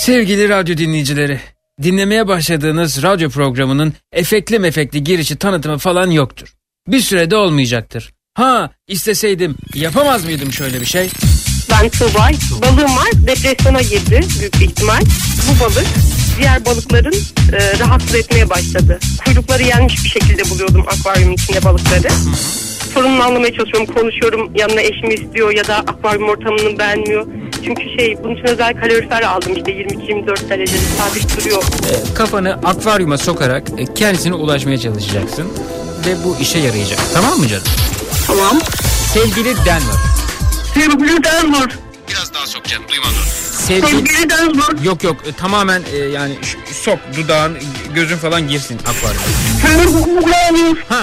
Sevgili radyo dinleyicileri, dinlemeye başladığınız radyo programının efekli mefekli girişi tanıtımı falan yoktur. Bir sürede olmayacaktır. Ha isteseydim yapamaz mıydım şöyle bir şey? Ben Tuğbay. Balığım var. Depresyona girdi büyük bir ihtimal. Bu balık diğer balıkların e, rahatsız etmeye başladı. Kuyrukları yenmiş bir şekilde buluyordum akvaryumun içinde balıkları. Sorununu anlamaya çalışıyorum. Konuşuyorum. Yanına eşimi istiyor ya da akvaryum ortamını beğenmiyor. Çünkü şey bunun için özel kalorifer aldım işte 22-24 derecede sabit duruyor. E, kafanı akvaryuma sokarak e, kendisine ulaşmaya çalışacaksın. Ve bu işe yarayacak. Tamam mı canım? Tamam. Sevgili Denver. Sevgili Denver. Biraz daha sok canım duymadım. Sevgili... Sevgili Denver. Yok yok e, tamamen e, yani sok dudağın gözün falan girsin akvaryuma. Ha.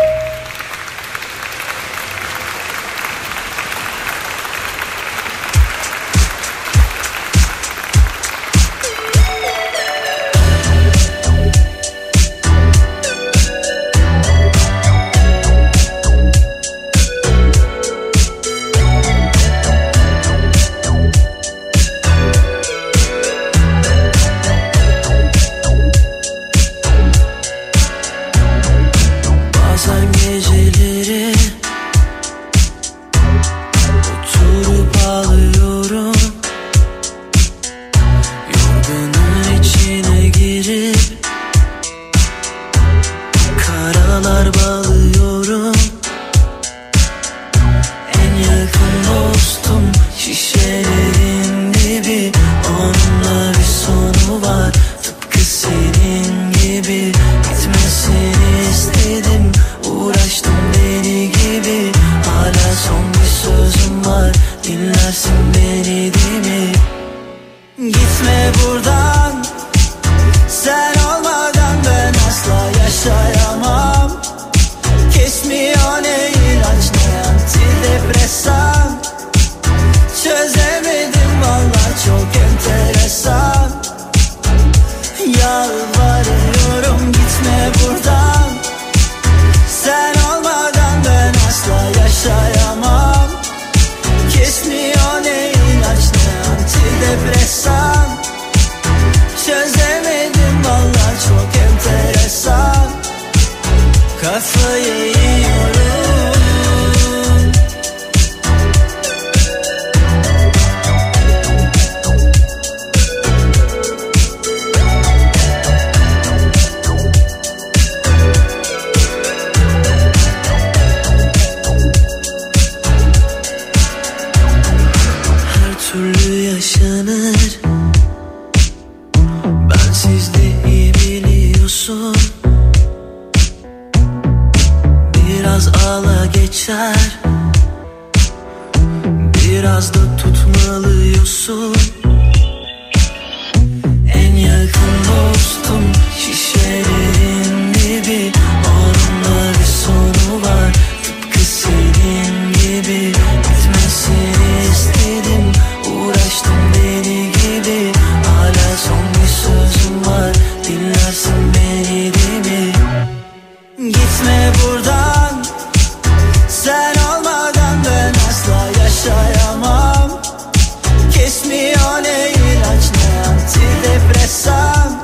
Antidepresan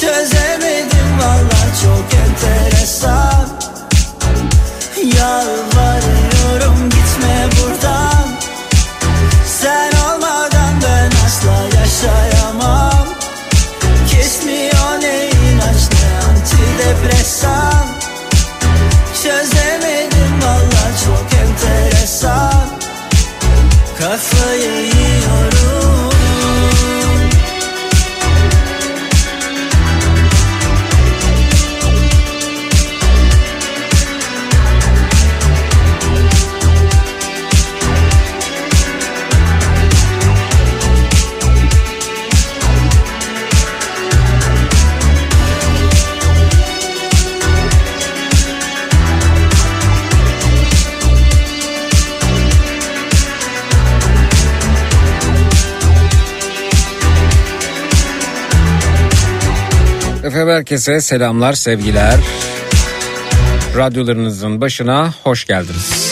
Çözemedim valla çok enteresan. Yalvarıyorum gitme buradan. Sen olmadan ben asla yaşayamam. Kesmiyor ne ilaç ne antidepresan. Çözemedim valla çok enteresan. Kafayı herkese selamlar, sevgiler. Radyolarınızın başına hoş geldiniz.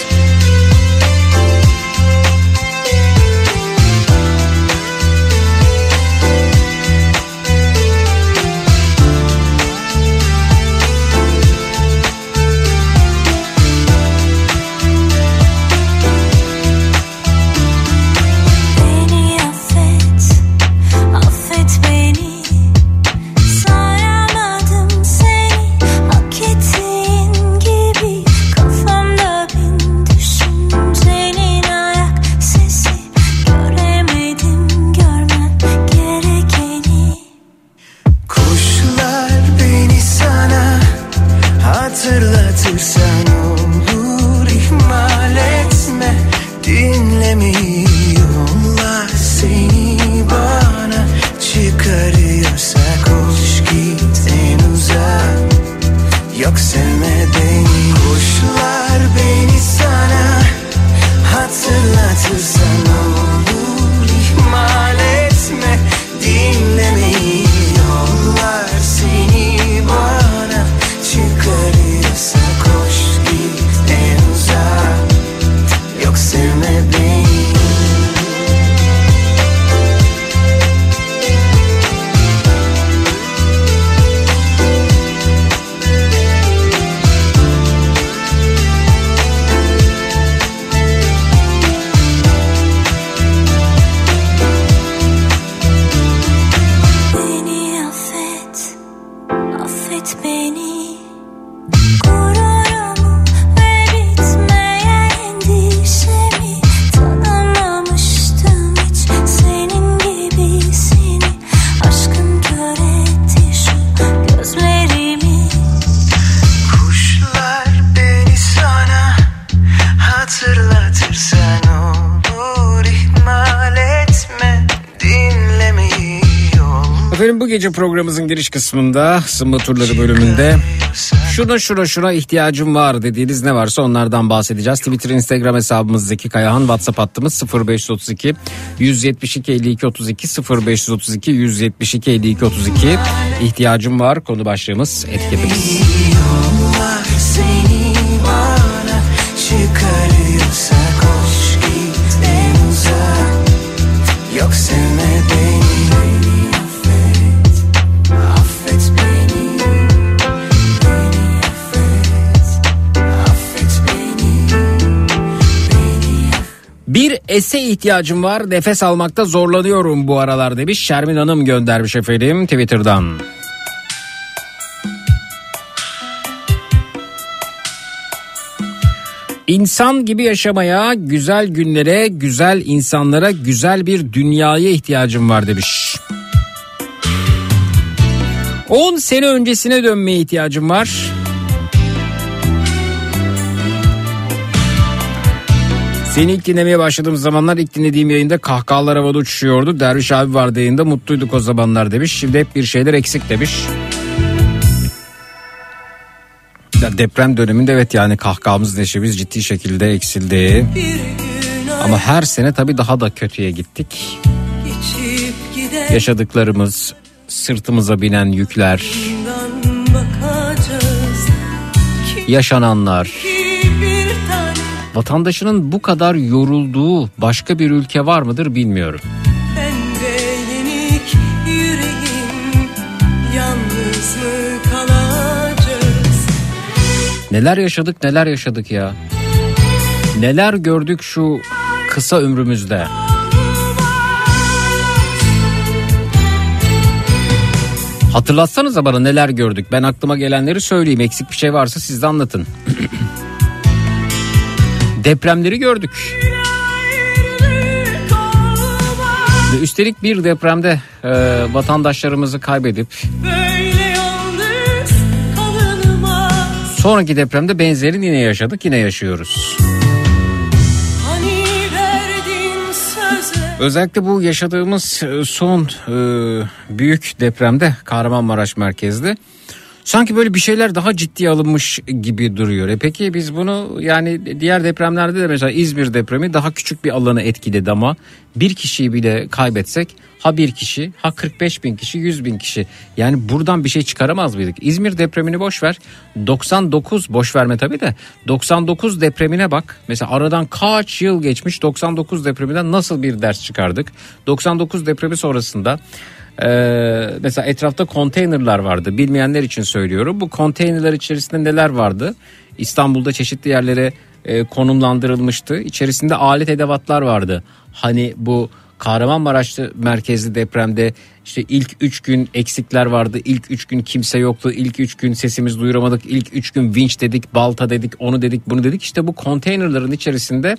Kısmında ısınma turları bölümünde şuna şuna şuna ihtiyacım var dediğiniz ne varsa onlardan bahsedeceğiz. Twitter, Instagram hesabımız Zeki Kayahan, WhatsApp hattımız 0532 172 52 32 0532 172 52 32 ihtiyacım var konu başlığımız etiketimiz. Yok sevme Bir ese ihtiyacım var nefes almakta zorlanıyorum bu aralar demiş Şermin Hanım göndermiş efendim Twitter'dan. İnsan gibi yaşamaya, güzel günlere, güzel insanlara, güzel bir dünyaya ihtiyacım var demiş. 10 sene öncesine dönmeye ihtiyacım var. Seni ilk dinlemeye başladığım zamanlar ilk dinlediğim yayında kahkahalar havada uçuşuyordu. Derviş abi vardı yayında mutluyduk o zamanlar demiş. Şimdi hep bir şeyler eksik demiş. Ya deprem döneminde evet yani kahkahamız neşemiz ciddi şekilde eksildi. Ama her sene tabii daha da kötüye gittik. Yaşadıklarımız, sırtımıza binen yükler, yaşananlar. Vatandaşının bu kadar yorulduğu başka bir ülke var mıdır bilmiyorum. Yenik Neler yaşadık neler yaşadık ya. Neler gördük şu kısa ömrümüzde. Hatırlatsanıza bana neler gördük. Ben aklıma gelenleri söyleyeyim. Eksik bir şey varsa siz de anlatın. Depremleri gördük. Ve üstelik bir depremde e, vatandaşlarımızı kaybedip sonraki depremde benzerini yine yaşadık yine yaşıyoruz. Hani Özellikle bu yaşadığımız e, son e, büyük depremde Kahramanmaraş merkezli Sanki böyle bir şeyler daha ciddiye alınmış gibi duruyor. E peki biz bunu yani diğer depremlerde de mesela İzmir depremi daha küçük bir alanı etkiledi ama bir kişiyi bile kaybetsek ha bir kişi ha 45 bin kişi 100 bin kişi. Yani buradan bir şey çıkaramaz mıydık? İzmir depremini boş ver 99 boş verme tabii de 99 depremine bak. Mesela aradan kaç yıl geçmiş 99 depreminden nasıl bir ders çıkardık? 99 depremi sonrasında ee, mesela etrafta konteynerlar vardı. Bilmeyenler için söylüyorum. Bu konteynerler içerisinde neler vardı? İstanbul'da çeşitli yerlere e, konumlandırılmıştı. İçerisinde alet edevatlar vardı. Hani bu Kahramanmaraş'ta merkezli depremde işte ilk 3 gün eksikler vardı. İlk 3 gün kimse yoktu. İlk 3 gün sesimiz duyuramadık. İlk 3 gün vinç dedik, balta dedik, onu dedik, bunu dedik. İşte bu konteynerların içerisinde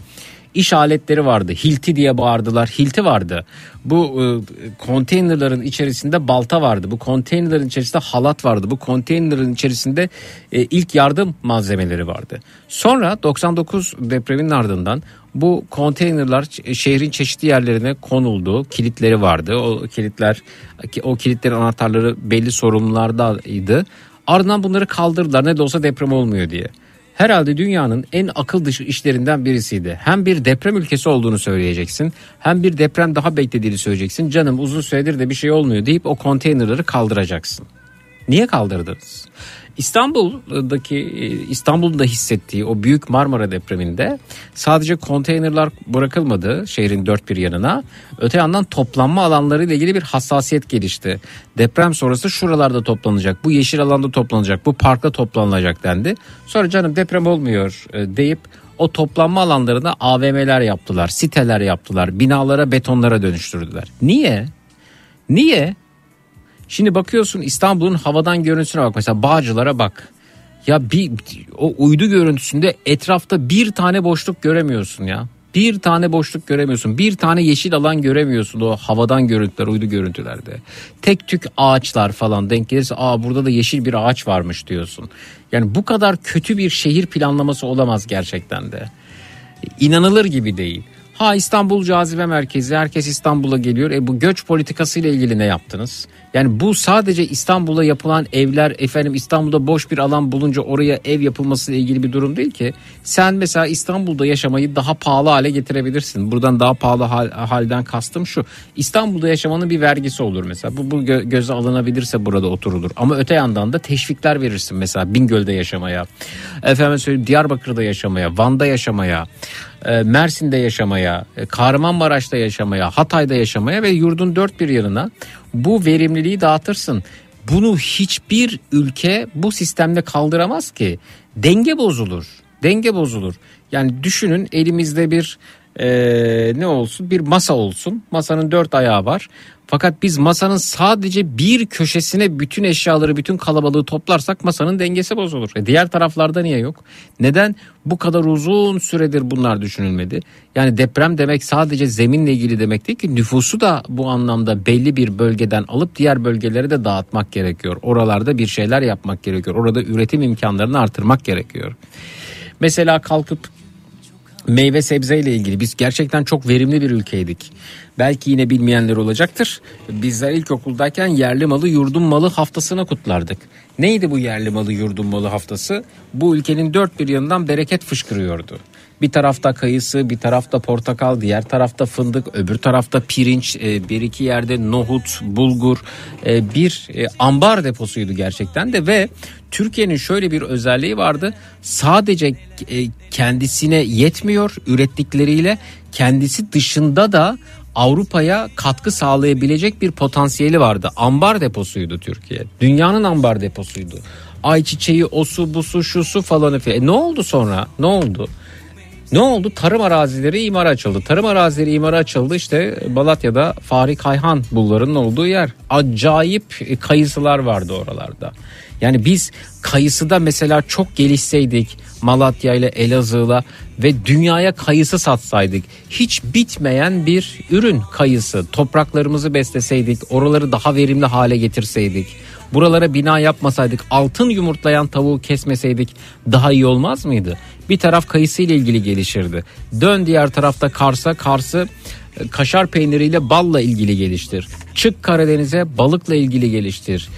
iş aletleri vardı. Hilti diye bağırdılar. Hilti vardı. Bu e, içerisinde balta vardı. Bu konteynerların içerisinde halat vardı. Bu konteynerların içerisinde e, ilk yardım malzemeleri vardı. Sonra 99 depreminin ardından bu konteynerlar ç- şehrin çeşitli yerlerine konuldu. Kilitleri vardı. O kilitler o kilitlerin anahtarları belli sorumlulardaydı. Ardından bunları kaldırdılar ne de olsa deprem olmuyor diye. Herhalde dünyanın en akıl dışı işlerinden birisiydi. Hem bir deprem ülkesi olduğunu söyleyeceksin hem bir deprem daha beklediğini söyleyeceksin. Canım uzun süredir de bir şey olmuyor deyip o konteynerları kaldıracaksın. Niye kaldırdınız? İstanbul'daki e, İstanbul'un da hissettiği o büyük Marmara depreminde sadece konteynerlar bırakılmadı şehrin dört bir yanına. Öte yandan toplanma alanları ile ilgili bir hassasiyet gelişti. Deprem sonrası şuralarda toplanacak, bu yeşil alanda toplanacak, bu parkta toplanılacak dendi. Sonra canım deprem olmuyor e, deyip o toplanma alanlarına AVM'ler yaptılar, siteler yaptılar, binalara betonlara dönüştürdüler. Niye? Niye? Şimdi bakıyorsun İstanbul'un havadan görüntüsüne bak mesela Bağcılar'a bak. Ya bir o uydu görüntüsünde etrafta bir tane boşluk göremiyorsun ya. Bir tane boşluk göremiyorsun. Bir tane yeşil alan göremiyorsun o havadan görüntüler, uydu görüntülerde. Tek tük ağaçlar falan denk gelirse aa burada da yeşil bir ağaç varmış diyorsun. Yani bu kadar kötü bir şehir planlaması olamaz gerçekten de. İnanılır gibi değil. Ha İstanbul cazibe merkezi herkes İstanbul'a geliyor. E bu göç politikası ile ilgili ne yaptınız? Yani bu sadece İstanbul'a yapılan evler efendim İstanbul'da boş bir alan bulunca oraya ev yapılması ile ilgili bir durum değil ki. Sen mesela İstanbul'da yaşamayı daha pahalı hale getirebilirsin. Buradan daha pahalı hal- halden kastım şu. İstanbul'da yaşamanın bir vergisi olur mesela. Bu, bu gö- göze alınabilirse burada oturulur. Ama öte yandan da teşvikler verirsin mesela Bingöl'de yaşamaya. Efendim söyleyeyim Diyarbakır'da yaşamaya, Van'da yaşamaya. e, Mersin'de yaşamaya, e, Kahramanmaraş'ta yaşamaya, Hatay'da yaşamaya ve yurdun dört bir yanına bu verimliliği dağıtırsın. Bunu hiçbir ülke bu sistemde kaldıramaz ki. Denge bozulur. Denge bozulur. Yani düşünün elimizde bir e, ne olsun bir masa olsun. Masanın dört ayağı var. Fakat biz masanın sadece bir köşesine bütün eşyaları, bütün kalabalığı toplarsak masanın dengesi bozulur. E diğer taraflarda niye yok? Neden bu kadar uzun süredir bunlar düşünülmedi? Yani deprem demek sadece zeminle ilgili demek değil ki nüfusu da bu anlamda belli bir bölgeden alıp diğer bölgelere de dağıtmak gerekiyor. Oralarda bir şeyler yapmak gerekiyor. Orada üretim imkanlarını artırmak gerekiyor. Mesela kalkıp meyve sebzeyle ilgili biz gerçekten çok verimli bir ülkeydik. Belki yine bilmeyenler olacaktır. Bizler ilkokuldayken yerli malı yurdum malı haftasını kutlardık. Neydi bu yerli malı yurdum malı haftası? Bu ülkenin dört bir yanından bereket fışkırıyordu. Bir tarafta kayısı, bir tarafta portakal, diğer tarafta fındık, öbür tarafta pirinç, e, bir iki yerde nohut, bulgur, e, bir e, ambar deposuydu gerçekten de ve Türkiye'nin şöyle bir özelliği vardı. Sadece kendisine yetmiyor ürettikleriyle kendisi dışında da Avrupa'ya katkı sağlayabilecek bir potansiyeli vardı. Ambar deposuydu Türkiye. Dünyanın ambar deposuydu. Ayçiçeği, osu, busu, şusu falan. E, ne oldu sonra? Ne oldu? Ne oldu? Tarım arazileri imara açıldı. Tarım arazileri imara açıldı. İşte Malatya'da Fahri Kayhan bulvarının olduğu yer. Acayip e, kayısılar vardı oralarda. Yani biz kayısıda mesela çok gelişseydik Malatya ile Elazığ'la ve dünyaya kayısı satsaydık. Hiç bitmeyen bir ürün kayısı. Topraklarımızı besleseydik, oraları daha verimli hale getirseydik. Buralara bina yapmasaydık, altın yumurtlayan tavuğu kesmeseydik daha iyi olmaz mıydı? Bir taraf kayısı ile ilgili gelişirdi. Dön diğer tarafta Kars'a, Kars'ı e, kaşar peyniriyle balla ilgili geliştir. Çık Karadeniz'e balıkla ilgili geliştir.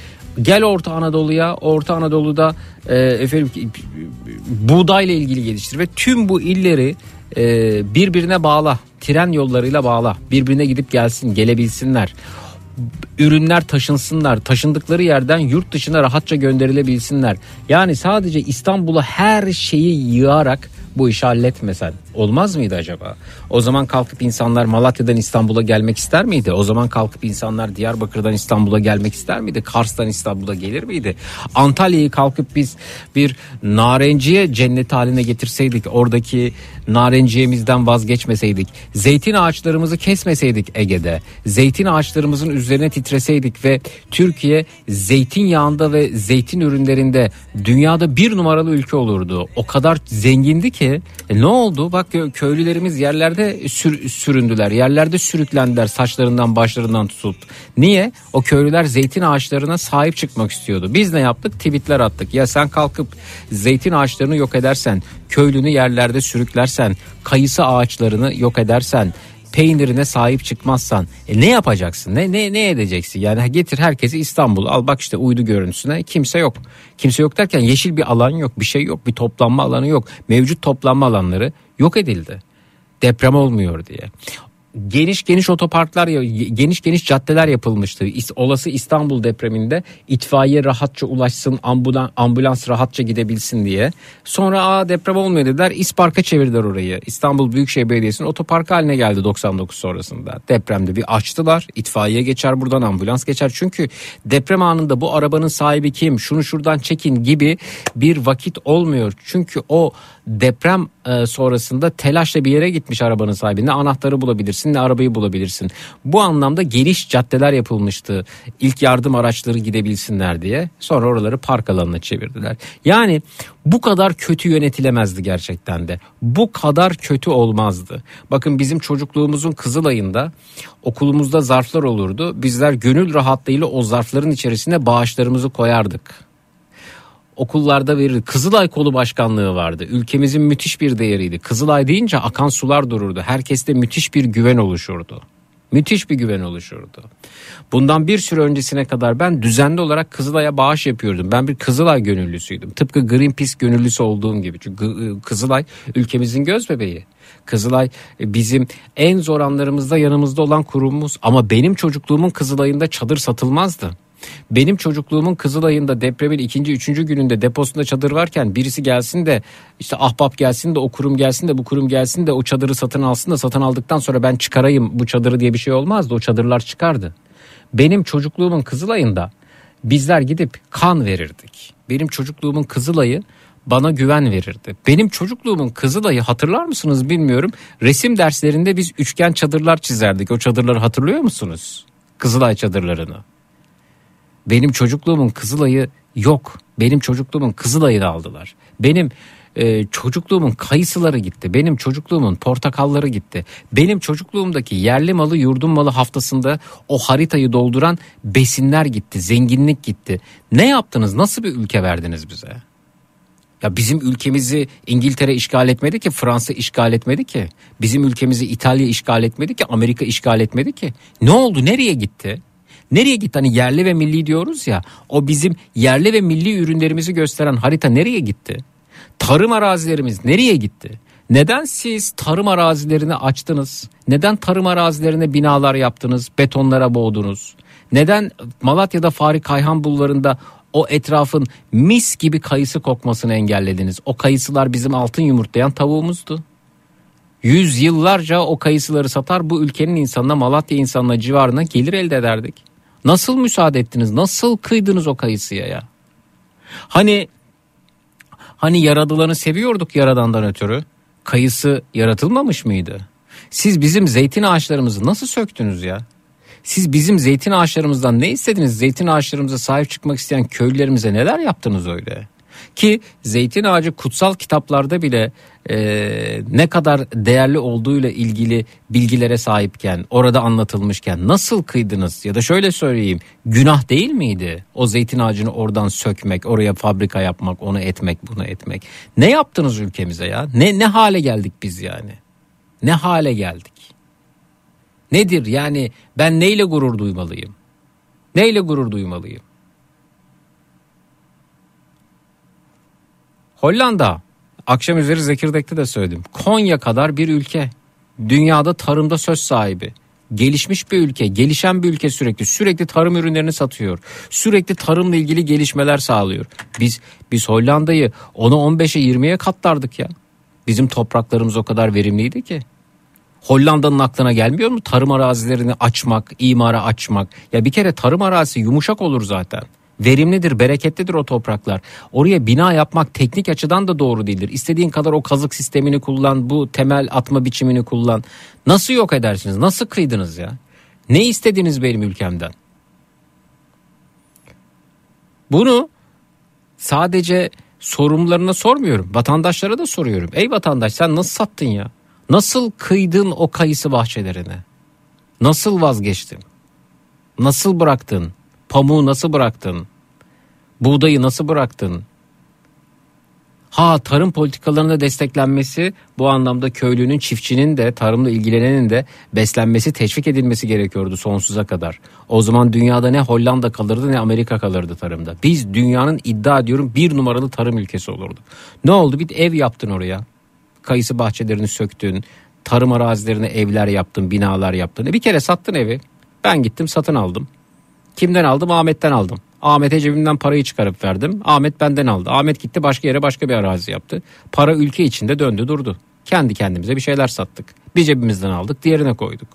Gel Orta Anadolu'ya. Orta Anadolu'da e, efendim buğdayla ilgili geliştir ve tüm bu illeri e, birbirine bağla. Tren yollarıyla bağla. Birbirine gidip gelsin, gelebilsinler. Ürünler taşınsınlar. Taşındıkları yerden yurt dışına rahatça gönderilebilsinler. Yani sadece İstanbul'a her şeyi yığarak bu işi halletmesen olmaz mıydı acaba? O zaman kalkıp insanlar Malatya'dan İstanbul'a gelmek ister miydi? O zaman kalkıp insanlar Diyarbakır'dan İstanbul'a gelmek ister miydi? Kars'tan İstanbul'a gelir miydi? Antalya'yı kalkıp biz bir narenciye cenneti haline getirseydik, oradaki narenciyemizden vazgeçmeseydik, zeytin ağaçlarımızı kesmeseydik Ege'de, zeytin ağaçlarımızın üzerine titreseydik ve Türkiye zeytinyağında ve zeytin ürünlerinde dünyada bir numaralı ülke olurdu. O kadar zengindi ki e, ne oldu? Bak köylülerimiz yerlerde sür- süründüler. Yerlerde sürüklendiler saçlarından başlarından tutup. Niye? O köylüler zeytin ağaçlarına sahip çıkmak istiyordu. Biz ne yaptık? Tweetler attık. Ya sen kalkıp zeytin ağaçlarını yok edersen, köylünü yerlerde sürüklersen, kayısı ağaçlarını yok edersen, peynirine sahip çıkmazsan e ne yapacaksın? Ne ne ne edeceksin? Yani getir herkesi İstanbul al bak işte uydu görüntüsüne kimse yok. Kimse yok derken yeşil bir alan yok, bir şey yok, bir toplanma alanı yok. Mevcut toplanma alanları yok edildi. Deprem olmuyor diye. Geniş geniş otoparklar geniş geniş caddeler yapılmıştı. Olası İstanbul depreminde itfaiye rahatça ulaşsın, ambulans, rahatça gidebilsin diye. Sonra aa deprem olmuyor dediler. İspark'a çevirdiler orayı. İstanbul Büyükşehir Belediyesi'nin otoparkı haline geldi 99 sonrasında. Depremde bir açtılar. İtfaiye geçer buradan ambulans geçer. Çünkü deprem anında bu arabanın sahibi kim? Şunu şuradan çekin gibi bir vakit olmuyor. Çünkü o deprem e, sonrasında telaşla bir yere gitmiş arabanın sahibi. Ne anahtarı bulabilirsin ne arabayı bulabilirsin. Bu anlamda geniş caddeler yapılmıştı. İlk yardım araçları gidebilsinler diye. Sonra oraları park alanına çevirdiler. Yani bu kadar kötü yönetilemezdi gerçekten de. Bu kadar kötü olmazdı. Bakın bizim çocukluğumuzun Kızılay'ında okulumuzda zarflar olurdu. Bizler gönül rahatlığıyla o zarfların içerisine bağışlarımızı koyardık okullarda verirdi. Kızılay kolu başkanlığı vardı. Ülkemizin müthiş bir değeriydi. Kızılay deyince akan sular dururdu. Herkeste müthiş bir güven oluşurdu. Müthiş bir güven oluşurdu. Bundan bir süre öncesine kadar ben düzenli olarak Kızılay'a bağış yapıyordum. Ben bir Kızılay gönüllüsüydüm. Tıpkı Greenpeace gönüllüsü olduğum gibi. Çünkü Gı- Kızılay ülkemizin göz bebeği. Kızılay e, bizim en zor anlarımızda yanımızda olan kurumumuz. Ama benim çocukluğumun Kızılay'ında çadır satılmazdı. Benim çocukluğumun Kızılay'ında depremin ikinci, üçüncü gününde deposunda çadır varken birisi gelsin de işte ahbap gelsin de o kurum gelsin de bu kurum gelsin de o çadırı satın alsın da satın aldıktan sonra ben çıkarayım bu çadırı diye bir şey olmazdı. O çadırlar çıkardı. Benim çocukluğumun Kızılay'ında bizler gidip kan verirdik. Benim çocukluğumun Kızılay'ı bana güven verirdi. Benim çocukluğumun Kızılay'ı hatırlar mısınız bilmiyorum. Resim derslerinde biz üçgen çadırlar çizerdik. O çadırları hatırlıyor musunuz? Kızılay çadırlarını. Benim çocukluğumun Kızılay'ı yok. Benim çocukluğumun Kızılay'ını aldılar. Benim e, çocukluğumun kayısıları gitti. Benim çocukluğumun portakalları gitti. Benim çocukluğumdaki yerli malı yurdum malı haftasında o haritayı dolduran besinler gitti. Zenginlik gitti. Ne yaptınız? Nasıl bir ülke verdiniz bize? Ya bizim ülkemizi İngiltere işgal etmedi ki, Fransa işgal etmedi ki. Bizim ülkemizi İtalya işgal etmedi ki, Amerika işgal etmedi ki. Ne oldu? Nereye gitti? Nereye gitti? Hani yerli ve milli diyoruz ya. O bizim yerli ve milli ürünlerimizi gösteren harita nereye gitti? Tarım arazilerimiz nereye gitti? Neden siz tarım arazilerini açtınız? Neden tarım arazilerine binalar yaptınız? Betonlara boğdunuz? Neden Malatya'da Fahri Kayhan bulvarında o etrafın mis gibi kayısı kokmasını engellediniz? O kayısılar bizim altın yumurtlayan tavuğumuzdu. Yüz yıllarca o kayısıları satar bu ülkenin insanına Malatya insanına civarına gelir elde ederdik. Nasıl müsaade ettiniz? Nasıl kıydınız o kayısıya ya? Hani hani yaradılanı seviyorduk yaradandan ötürü. Kayısı yaratılmamış mıydı? Siz bizim zeytin ağaçlarımızı nasıl söktünüz ya? Siz bizim zeytin ağaçlarımızdan ne istediniz? Zeytin ağaçlarımıza sahip çıkmak isteyen köylülerimize neler yaptınız öyle? Ki zeytin ağacı kutsal kitaplarda bile e, ne kadar değerli olduğuyla ilgili bilgilere sahipken, orada anlatılmışken nasıl kıydınız? Ya da şöyle söyleyeyim, günah değil miydi? O zeytin ağacını oradan sökmek, oraya fabrika yapmak, onu etmek, bunu etmek. Ne yaptınız ülkemize ya? Ne ne hale geldik biz yani? Ne hale geldik? Nedir yani ben neyle gurur duymalıyım? Neyle gurur duymalıyım? Hollanda akşam üzeri Zekirdek'te de söyledim. Konya kadar bir ülke. Dünyada tarımda söz sahibi. Gelişmiş bir ülke, gelişen bir ülke sürekli. Sürekli tarım ürünlerini satıyor. Sürekli tarımla ilgili gelişmeler sağlıyor. Biz biz Hollanda'yı 10'a 15'e 20'ye katlardık ya. Bizim topraklarımız o kadar verimliydi ki. Hollanda'nın aklına gelmiyor mu tarım arazilerini açmak, imara açmak? Ya bir kere tarım arazisi yumuşak olur zaten. Verimlidir, bereketlidir o topraklar. Oraya bina yapmak teknik açıdan da doğru değildir. İstediğin kadar o kazık sistemini kullan, bu temel atma biçimini kullan. Nasıl yok edersiniz? Nasıl kıydınız ya? Ne istediniz benim ülkemden? Bunu sadece sorumlularına sormuyorum. Vatandaşlara da soruyorum. Ey vatandaş sen nasıl sattın ya? Nasıl kıydın o kayısı bahçelerine? Nasıl vazgeçtin? Nasıl bıraktın? Pamuğu nasıl bıraktın? Buğdayı nasıl bıraktın? Ha tarım politikalarında desteklenmesi bu anlamda köylünün, çiftçinin de tarımla ilgilenenin de beslenmesi, teşvik edilmesi gerekiyordu sonsuza kadar. O zaman dünyada ne Hollanda kalırdı ne Amerika kalırdı tarımda. Biz dünyanın iddia ediyorum bir numaralı tarım ülkesi olurduk. Ne oldu? Bir ev yaptın oraya. Kayısı bahçelerini söktün. Tarım arazilerine evler yaptın, binalar yaptın. E bir kere sattın evi. Ben gittim satın aldım. Kimden aldım? Ahmet'ten aldım. Ahmet'e cebimden parayı çıkarıp verdim. Ahmet benden aldı. Ahmet gitti başka yere başka bir arazi yaptı. Para ülke içinde döndü durdu. Kendi kendimize bir şeyler sattık. Bir cebimizden aldık diğerine koyduk.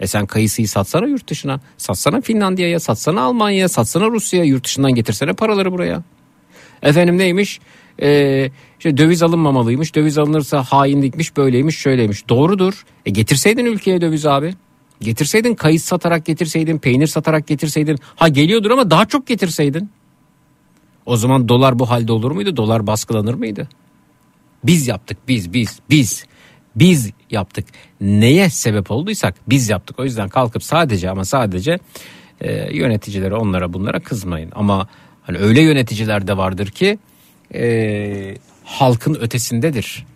E sen kayısıyı satsana yurt dışına. Satsana Finlandiya'ya, satsana Almanya'ya, satsana Rusya'ya. Yurt dışından getirsene paraları buraya. Efendim neymiş? Ee, işte döviz alınmamalıymış. Döviz alınırsa hainlikmiş, böyleymiş, şöyleymiş. Doğrudur. E getirseydin ülkeye döviz abi. Getirseydin kayısı satarak getirseydin, peynir satarak getirseydin. Ha geliyordur ama daha çok getirseydin. O zaman dolar bu halde olur muydu? Dolar baskılanır mıydı? Biz yaptık, biz, biz, biz. Biz yaptık. Neye sebep olduysak biz yaptık. O yüzden kalkıp sadece ama sadece e, yöneticilere onlara bunlara kızmayın. Ama hani öyle yöneticiler de vardır ki e, halkın ötesindedir.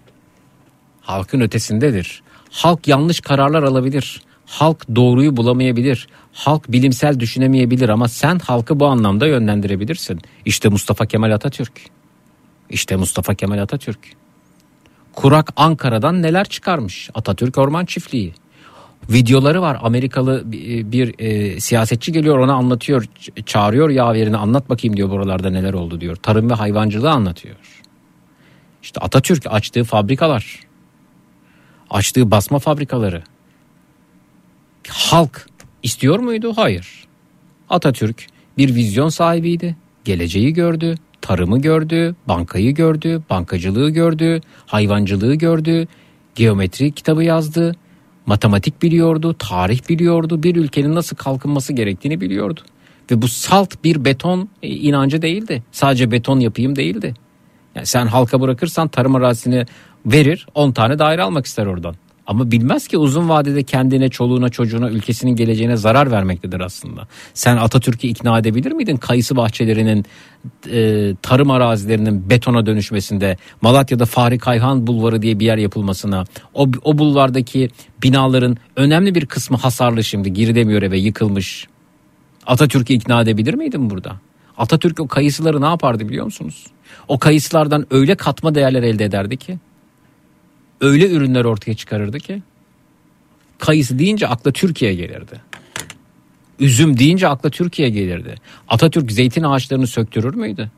Halkın ötesindedir. Halk yanlış kararlar alabilir. Halk doğruyu bulamayabilir. Halk bilimsel düşünemeyebilir ama sen halkı bu anlamda yönlendirebilirsin. İşte Mustafa Kemal Atatürk. İşte Mustafa Kemal Atatürk. Kurak Ankara'dan neler çıkarmış? Atatürk Orman Çiftliği. Videoları var. Amerikalı bir, bir, e, siyasetçi geliyor ona anlatıyor. Çağırıyor yaverini anlat bakayım diyor buralarda neler oldu diyor. Tarım ve hayvancılığı anlatıyor. İşte Atatürk açtığı fabrikalar. Açtığı basma fabrikaları. Halk istiyor muydu? Hayır. Atatürk bir vizyon sahibiydi. Geleceği gördü, tarımı gördü, bankayı gördü, bankacılığı gördü, hayvancılığı gördü, geometri kitabı yazdı, matematik biliyordu, tarih biliyordu, bir ülkenin nasıl kalkınması gerektiğini biliyordu. Ve bu salt bir beton e, inancı değildi. Sadece beton yapayım değildi. Yani sen halka bırakırsan tarım arazisini verir 10 tane daire almak ister oradan. Ama bilmez ki uzun vadede kendine, çoluğuna, çocuğuna, ülkesinin geleceğine zarar vermektedir aslında. Sen Atatürk'ü ikna edebilir miydin kayısı bahçelerinin, e, tarım arazilerinin betona dönüşmesinde, Malatya'da Fahri Kayhan Bulvarı diye bir yer yapılmasına, o, o bulvardaki binaların önemli bir kısmı hasarlı şimdi, geri demiyor eve yıkılmış. Atatürk'ü ikna edebilir miydin burada? Atatürk o kayısıları ne yapardı biliyor musunuz? O kayısılardan öyle katma değerler elde ederdi ki öyle ürünler ortaya çıkarırdı ki kayısı deyince akla Türkiye gelirdi. Üzüm deyince akla Türkiye gelirdi. Atatürk zeytin ağaçlarını söktürür müydü?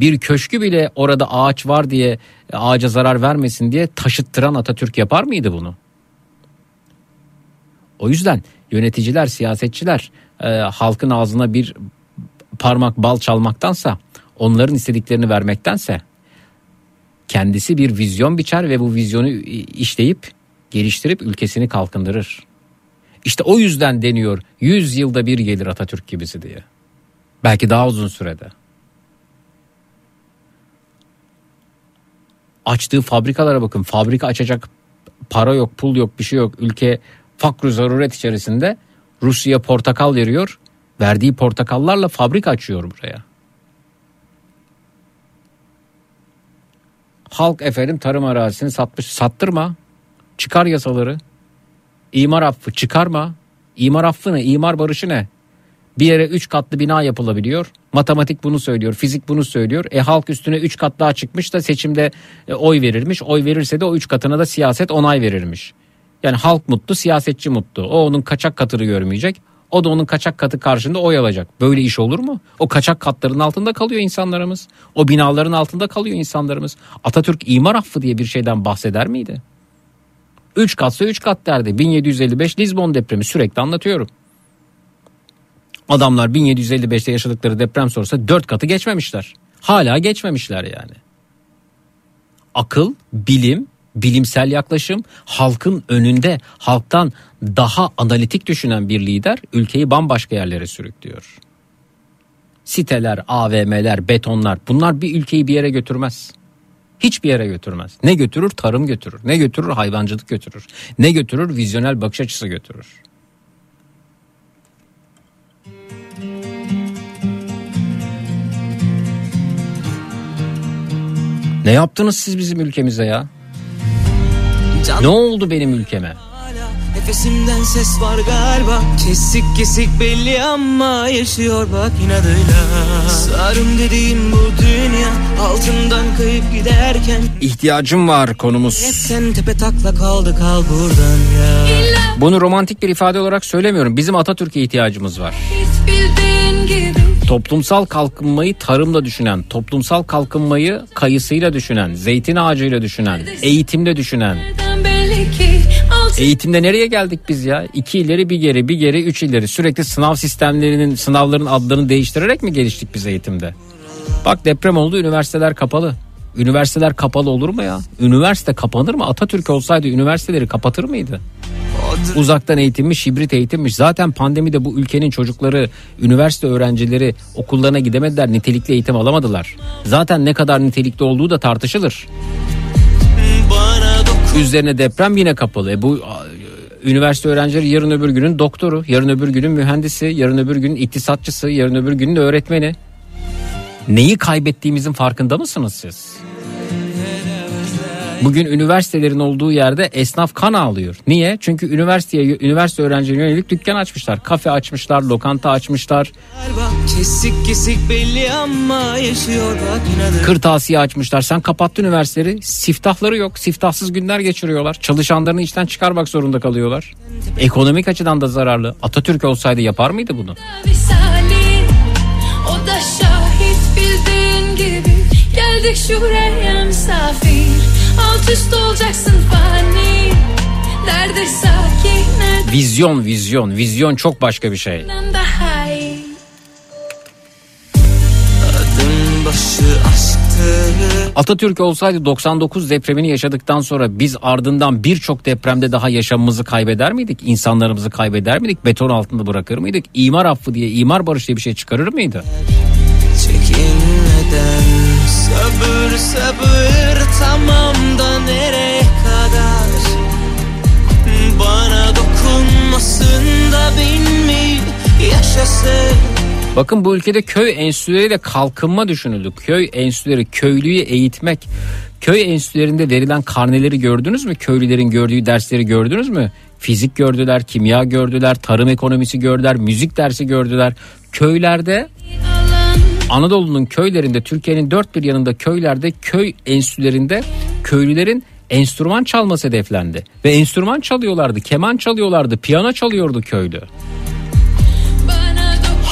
Bir köşkü bile orada ağaç var diye ağaca zarar vermesin diye taşıttıran Atatürk yapar mıydı bunu? O yüzden yöneticiler, siyasetçiler e, halkın ağzına bir parmak bal çalmaktansa, onların istediklerini vermektense kendisi bir vizyon biçer ve bu vizyonu işleyip geliştirip ülkesini kalkındırır. İşte o yüzden deniyor 100 yılda bir gelir Atatürk gibisi diye. Belki daha uzun sürede. Açtığı fabrikalara bakın. Fabrika açacak para yok, pul yok, bir şey yok. Ülke fakr zaruret içerisinde Rusya portakal veriyor. Verdiği portakallarla fabrika açıyor buraya. Halk efendim tarım arazisini satmış. Sattırma. Çıkar yasaları. İmar affı çıkarma. İmar affı ne? İmar barışı ne? Bir yere 3 katlı bina yapılabiliyor. Matematik bunu söylüyor, fizik bunu söylüyor. E halk üstüne 3 kat daha çıkmış da seçimde e, oy verilmiş. Oy verirse de o 3 katına da siyaset onay verilmiş. Yani halk mutlu, siyasetçi mutlu. O onun kaçak katını görmeyecek. O da onun kaçak katı karşında oy alacak. Böyle iş olur mu? O kaçak katların altında kalıyor insanlarımız. O binaların altında kalıyor insanlarımız. Atatürk imar affı diye bir şeyden bahseder miydi? 3 katsa 3 kat derdi. 1755 Lizbon depremi sürekli anlatıyorum. Adamlar 1755'te yaşadıkları deprem sonrası 4 katı geçmemişler. Hala geçmemişler yani. Akıl, bilim, bilimsel yaklaşım halkın önünde halktan daha analitik düşünen bir lider ülkeyi bambaşka yerlere sürüklüyor. Siteler, AVM'ler, betonlar bunlar bir ülkeyi bir yere götürmez. Hiçbir yere götürmez. Ne götürür? Tarım götürür. Ne götürür? Hayvancılık götürür. Ne götürür? Vizyonel bakış açısı götürür. Ne yaptınız siz bizim ülkemize ya? Ne oldu benim ülkeme? Nefesimden ses var galiba Kesik kesik belli ama yaşıyor bak inadıyla Sarım dediğim bu dünya Altından kayıp giderken İhtiyacım var konumuz. Sen tepe takla kaldı kal buradan ya Bunu romantik bir ifade olarak söylemiyorum. Bizim Atatürk'e ihtiyacımız var. Toplumsal kalkınmayı tarımla düşünen, toplumsal kalkınmayı kayısıyla düşünen, zeytin ağacıyla düşünen, eğitimde düşünen. Eğitimde nereye geldik biz ya? İki ileri bir geri bir geri üç ileri. Sürekli sınav sistemlerinin sınavların adlarını değiştirerek mi geliştik biz eğitimde? Bak deprem oldu üniversiteler kapalı. Üniversiteler kapalı olur mu ya? Üniversite kapanır mı? Atatürk olsaydı üniversiteleri kapatır mıydı? Uzaktan eğitimmiş, hibrit eğitimmiş. Zaten pandemide bu ülkenin çocukları, üniversite öğrencileri okullarına gidemediler, nitelikli eğitim alamadılar. Zaten ne kadar nitelikli olduğu da tartışılır. Bana Üzerine deprem yine kapalı. E bu üniversite öğrencileri yarın öbür günün doktoru, yarın öbür günün mühendisi, yarın öbür günün iktisatçısı, yarın öbür günün öğretmeni. Neyi kaybettiğimizin farkında mısınız siz? Bugün üniversitelerin olduğu yerde esnaf kan ağlıyor. Niye? Çünkü üniversiteye üniversite öğrencilerine yönelik dükkan açmışlar. Kafe açmışlar, lokanta açmışlar, Kesik kesik belli ama yaşıyor bak inadıyla kırtasiye açmışlar. Sen kapattın üniversiteleri. Siftahları yok. Siftahsız günler geçiriyorlar. Çalışanlarını işten çıkarmak zorunda kalıyorlar. Ekonomik açıdan da zararlı. Atatürk olsaydı yapar mıydı bunu? O da şahit bildiğin gibi Geldik şuraya misafir Alt üst olacaksın fani Nerede sakin Vizyon, vizyon. Vizyon çok başka bir şey. Daha Atatürk olsaydı 99 depremini yaşadıktan sonra biz ardından birçok depremde daha yaşamımızı kaybeder miydik? İnsanlarımızı kaybeder miydik? Beton altında bırakır mıydık? İmar affı diye, imar barışı diye bir şey çıkarır mıydı? Çekinmeden sabır sabır tamam da nereye kadar Bana dokunmasın da bin mi yaşasın Bakın bu ülkede köy enstitüleriyle kalkınma düşünüldü. Köy enstitüleri, köylüyü eğitmek. Köy enstitülerinde verilen karneleri gördünüz mü? Köylülerin gördüğü dersleri gördünüz mü? Fizik gördüler, kimya gördüler, tarım ekonomisi gördüler, müzik dersi gördüler. Köylerde Anadolu'nun köylerinde Türkiye'nin dört bir yanında köylerde köy enstitülerinde köylülerin enstrüman çalması hedeflendi. Ve enstrüman çalıyorlardı, keman çalıyorlardı, piyano çalıyordu köylü.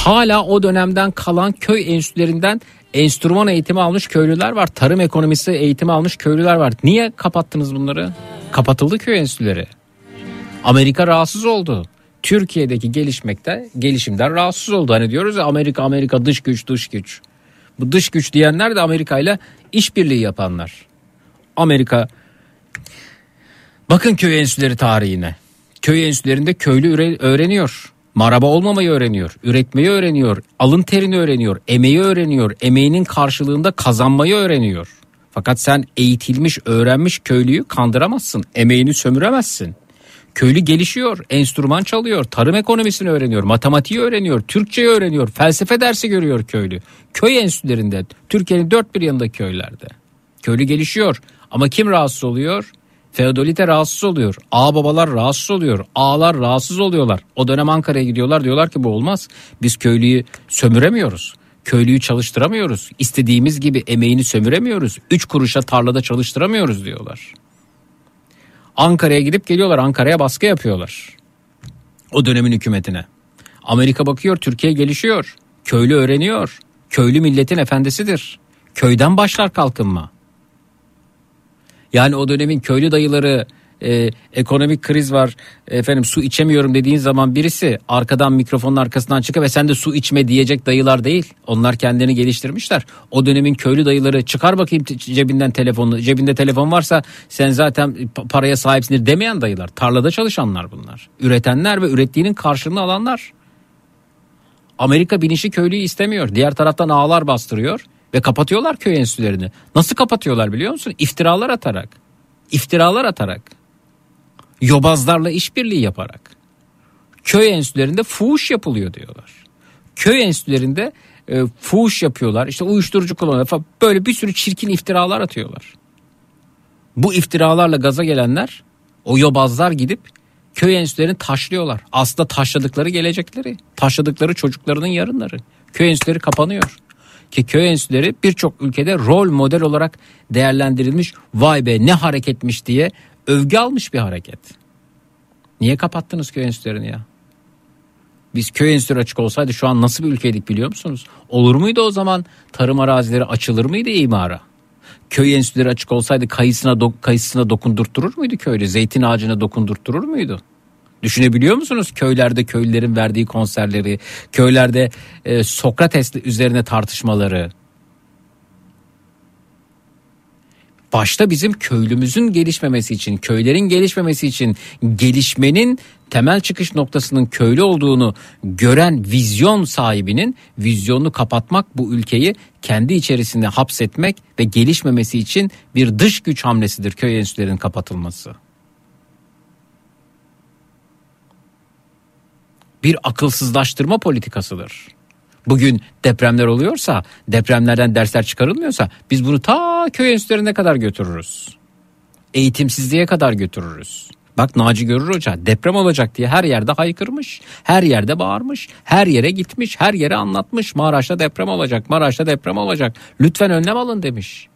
Hala o dönemden kalan köy enstitülerinden enstrüman eğitimi almış köylüler var. Tarım ekonomisi eğitimi almış köylüler var. Niye kapattınız bunları? Kapatıldı köy enstitüleri. Amerika rahatsız oldu. Türkiye'deki gelişmekte gelişimden rahatsız oldu. Hani diyoruz ya Amerika Amerika dış güç dış güç. Bu dış güç diyenler de Amerika ile işbirliği yapanlar. Amerika Bakın köy enstitüleri tarihine. Köy enstitülerinde köylü öğreniyor. Maraba olmamayı öğreniyor. Üretmeyi öğreniyor. Alın terini öğreniyor. Emeği öğreniyor. Emeğinin karşılığında kazanmayı öğreniyor. Fakat sen eğitilmiş, öğrenmiş köylüyü kandıramazsın. Emeğini sömüremezsin. Köylü gelişiyor, enstrüman çalıyor, tarım ekonomisini öğreniyor, matematiği öğreniyor, Türkçeyi öğreniyor, felsefe dersi görüyor köylü. Köy enstitülerinde, Türkiye'nin dört bir yanında köylerde. Köylü gelişiyor ama kim rahatsız oluyor? Feodalite rahatsız oluyor. Ağababalar rahatsız oluyor. Ağalar rahatsız oluyorlar. O dönem Ankara'ya gidiyorlar diyorlar ki bu olmaz. Biz köylüyü sömüremiyoruz. Köylüyü çalıştıramıyoruz. İstediğimiz gibi emeğini sömüremiyoruz. Üç kuruşa tarlada çalıştıramıyoruz diyorlar. Ankara'ya gidip geliyorlar. Ankara'ya baskı yapıyorlar. O dönemin hükümetine. Amerika bakıyor Türkiye gelişiyor. Köylü öğreniyor. Köylü milletin efendisidir. Köyden başlar kalkınma. Yani o dönemin köylü dayıları e, ekonomik kriz var efendim su içemiyorum dediğin zaman birisi arkadan mikrofonun arkasından çıkıp ve sen de su içme diyecek dayılar değil. Onlar kendilerini geliştirmişler. O dönemin köylü dayıları çıkar bakayım cebinden telefonu cebinde telefon varsa sen zaten pa- paraya sahipsindir demeyen dayılar. Tarlada çalışanlar bunlar. Üretenler ve ürettiğinin karşılığını alanlar. Amerika bilinçli köylüyü istemiyor. Diğer taraftan ağlar bastırıyor ve kapatıyorlar köy enstitülerini. Nasıl kapatıyorlar biliyor musun? İftiralar atarak. İftiralar atarak. Yobazlarla işbirliği yaparak. Köy enstitülerinde fuhuş yapılıyor diyorlar. Köy enstitülerinde e, fuhuş yapıyorlar. İşte uyuşturucu kullanıyorlar falan. Böyle bir sürü çirkin iftiralar atıyorlar. Bu iftiralarla gaza gelenler o yobazlar gidip köy enstitülerini taşlıyorlar. Aslında taşladıkları gelecekleri, taşladıkları çocuklarının yarınları. Köy enstitüleri kapanıyor. Ki köy enstitüleri birçok ülkede rol model olarak değerlendirilmiş. Vay be ne hareketmiş diye övgü almış bir hareket. Niye kapattınız köy enstitülerini ya? Biz köy enstitüleri açık olsaydı şu an nasıl bir ülkeydik biliyor musunuz? Olur muydu o zaman tarım arazileri açılır mıydı imara? Köy enstitüleri açık olsaydı kayısına, do- kayısına dokundurtturur muydu köylü? Zeytin ağacına dokundurtturur muydu? Düşünebiliyor musunuz köylerde köylülerin verdiği konserleri, köylerde e, Sokrates üzerine tartışmaları? Başta bizim köylümüzün gelişmemesi için, köylerin gelişmemesi için gelişmenin temel çıkış noktasının köylü olduğunu gören vizyon sahibinin vizyonunu kapatmak bu ülkeyi kendi içerisinde hapsetmek ve gelişmemesi için bir dış güç hamlesidir köy enstitülerinin kapatılması. Bir akılsızlaştırma politikasıdır. Bugün depremler oluyorsa, depremlerden dersler çıkarılmıyorsa biz bunu ta köy enstitülerine kadar götürürüz. Eğitimsizliğe kadar götürürüz. Bak Naci Görür Hoca deprem olacak diye her yerde haykırmış, her yerde bağırmış, her yere gitmiş, her yere anlatmış. Maraş'ta deprem olacak, Maraş'ta deprem olacak. Lütfen önlem alın demiş.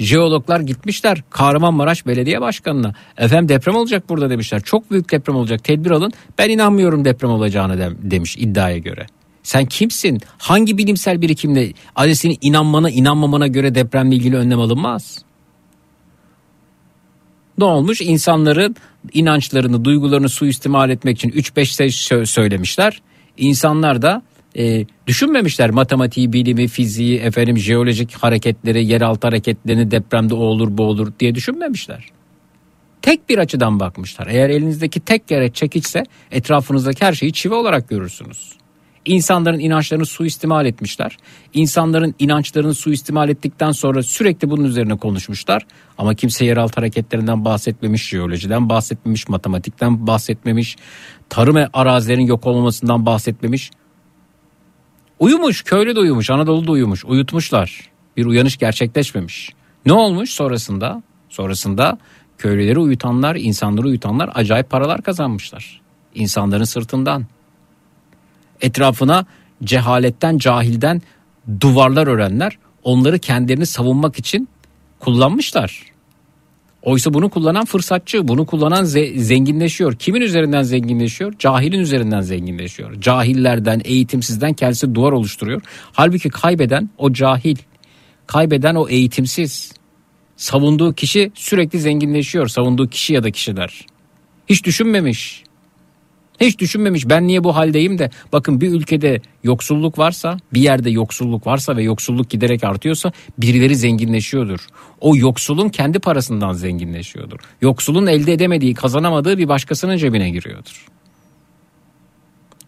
Jeologlar gitmişler Kahramanmaraş Belediye Başkanı'na. Efendim deprem olacak burada demişler. Çok büyük deprem olacak tedbir alın. Ben inanmıyorum deprem olacağını de- demiş iddiaya göre. Sen kimsin? Hangi bilimsel birikimle senin inanmana inanmamana göre depremle ilgili önlem alınmaz? Ne olmuş? İnsanların inançlarını, duygularını suistimal etmek için 3-5 şey sö- söylemişler. İnsanlar da e, düşünmemişler matematiği, bilimi, fiziği, efendim jeolojik hareketleri, yeraltı hareketlerini depremde o olur bu olur diye düşünmemişler. Tek bir açıdan bakmışlar. Eğer elinizdeki tek gereç çekiçse etrafınızdaki her şeyi çivi olarak görürsünüz. İnsanların inançlarını suistimal etmişler. İnsanların inançlarını suistimal ettikten sonra sürekli bunun üzerine konuşmuşlar. Ama kimse yeraltı hareketlerinden bahsetmemiş, jeolojiden bahsetmemiş, matematikten bahsetmemiş, tarım arazilerin yok olmasından bahsetmemiş. Uyumuş, köylü de uyumuş, Anadolu da uyumuş, uyutmuşlar. Bir uyanış gerçekleşmemiş. Ne olmuş sonrasında? Sonrasında köylüleri uyutanlar, insanları uyutanlar acayip paralar kazanmışlar. İnsanların sırtından. Etrafına cehaletten, cahilden duvarlar örenler onları kendilerini savunmak için kullanmışlar. Oysa bunu kullanan fırsatçı, bunu kullanan ze- zenginleşiyor. Kimin üzerinden zenginleşiyor? Cahilin üzerinden zenginleşiyor. Cahillerden, eğitimsizden kendisi duvar oluşturuyor. Halbuki kaybeden o cahil, kaybeden o eğitimsiz. Savunduğu kişi sürekli zenginleşiyor, savunduğu kişi ya da kişiler. Hiç düşünmemiş. Hiç düşünmemiş ben niye bu haldeyim de bakın bir ülkede yoksulluk varsa bir yerde yoksulluk varsa ve yoksulluk giderek artıyorsa birileri zenginleşiyordur. O yoksulun kendi parasından zenginleşiyordur. Yoksulun elde edemediği kazanamadığı bir başkasının cebine giriyordur.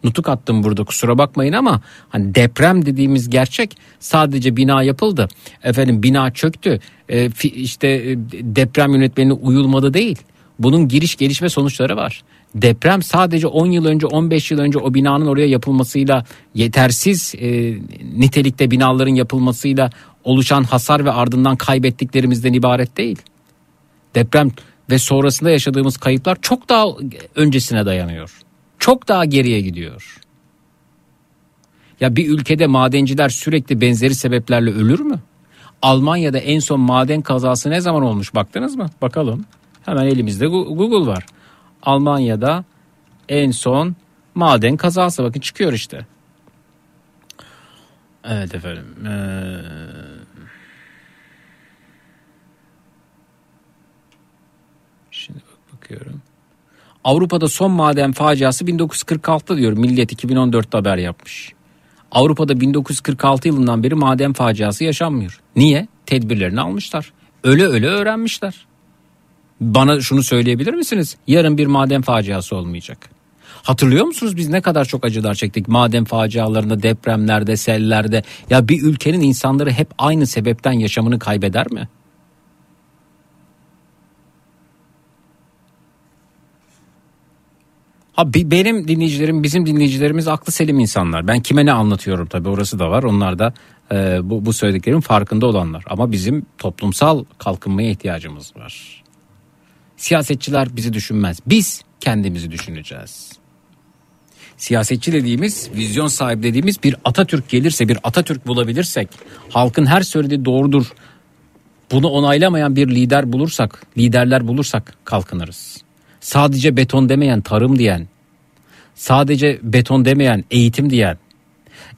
Nutuk attım burada kusura bakmayın ama hani deprem dediğimiz gerçek sadece bina yapıldı. Efendim bina çöktü. E, işte e, deprem yönetmenine uyulmadı değil. Bunun giriş gelişme sonuçları var. Deprem sadece 10 yıl önce 15 yıl önce o binanın oraya yapılmasıyla yetersiz e, nitelikte binaların yapılmasıyla oluşan hasar ve ardından kaybettiklerimizden ibaret değil. Deprem ve sonrasında yaşadığımız kayıplar çok daha öncesine dayanıyor. Çok daha geriye gidiyor. Ya bir ülkede madenciler sürekli benzeri sebeplerle ölür mü? Almanya'da en son maden kazası ne zaman olmuş baktınız mı? Bakalım. Hemen elimizde Google var. Almanya'da en son maden kazası bakın çıkıyor işte. Evet efendim. Ee... Şimdi bak bakıyorum. Avrupa'da son maden faciası 1946 diyor. Milliyet 2014'te haber yapmış. Avrupa'da 1946 yılından beri maden faciası yaşanmıyor. Niye? Tedbirlerini almışlar. Öyle öyle öğrenmişler. Bana şunu söyleyebilir misiniz? Yarın bir maden faciası olmayacak. Hatırlıyor musunuz biz ne kadar çok acılar çektik maden facialarında, depremlerde, sellerde. Ya bir ülkenin insanları hep aynı sebepten yaşamını kaybeder mi? Ha benim dinleyicilerim, bizim dinleyicilerimiz aklı selim insanlar. Ben kime ne anlatıyorum tabii orası da var. Onlar da e, bu, bu söylediklerimin farkında olanlar. Ama bizim toplumsal kalkınmaya ihtiyacımız var. Siyasetçiler bizi düşünmez. Biz kendimizi düşüneceğiz. Siyasetçi dediğimiz, vizyon sahibi dediğimiz bir Atatürk gelirse, bir Atatürk bulabilirsek, halkın her söylediği doğrudur. Bunu onaylamayan bir lider bulursak, liderler bulursak kalkınırız. Sadece beton demeyen, tarım diyen, sadece beton demeyen, eğitim diyen,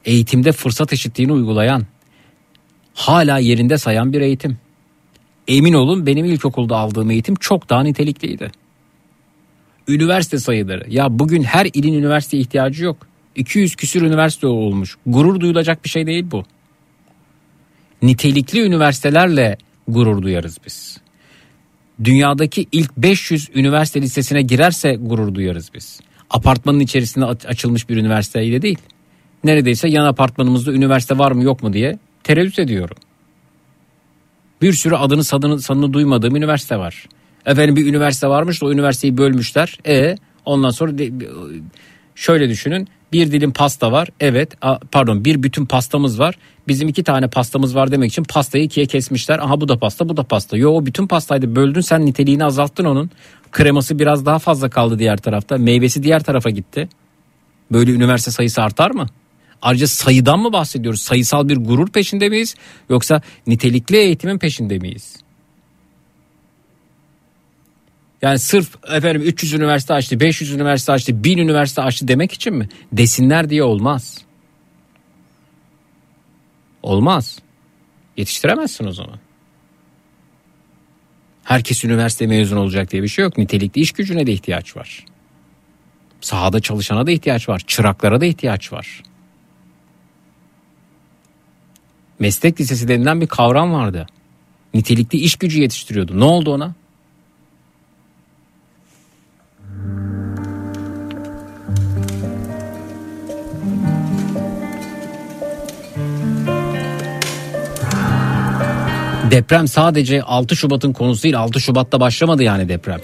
eğitimde fırsat eşitliğini uygulayan, hala yerinde sayan bir eğitim. Emin olun benim ilkokulda aldığım eğitim çok daha nitelikliydi. Üniversite sayıları. Ya bugün her ilin üniversite ihtiyacı yok. 200 küsür üniversite olmuş. Gurur duyulacak bir şey değil bu. Nitelikli üniversitelerle gurur duyarız biz. Dünyadaki ilk 500 üniversite listesine girerse gurur duyarız biz. Apartmanın içerisinde aç- açılmış bir üniversiteyle değil. Neredeyse yan apartmanımızda üniversite var mı yok mu diye tereddüt ediyorum. Bir sürü adını sanını, sanını duymadığım üniversite var. Efendim bir üniversite varmış da o üniversiteyi bölmüşler. E ondan sonra şöyle düşünün. Bir dilim pasta var. Evet pardon bir bütün pastamız var. Bizim iki tane pastamız var demek için pastayı ikiye kesmişler. Aha bu da pasta bu da pasta. Yo o bütün pastaydı böldün sen niteliğini azalttın onun. Kreması biraz daha fazla kaldı diğer tarafta. Meyvesi diğer tarafa gitti. Böyle üniversite sayısı artar mı? Ayrıca sayıdan mı bahsediyoruz? Sayısal bir gurur peşinde miyiz? Yoksa nitelikli eğitimin peşinde miyiz? Yani sırf efendim 300 üniversite açtı, 500 üniversite açtı, 1000 üniversite açtı demek için mi? Desinler diye olmaz. Olmaz. Yetiştiremezsin o zaman. Herkes üniversite mezun olacak diye bir şey yok. Nitelikli iş gücüne de ihtiyaç var. Sahada çalışana da ihtiyaç var. Çıraklara da ihtiyaç var. Meslek lisesi denilen bir kavram vardı. Nitelikli iş gücü yetiştiriyordu. Ne oldu ona? Deprem sadece 6 Şubat'ın konusu değil. 6 Şubat'ta başlamadı yani deprem.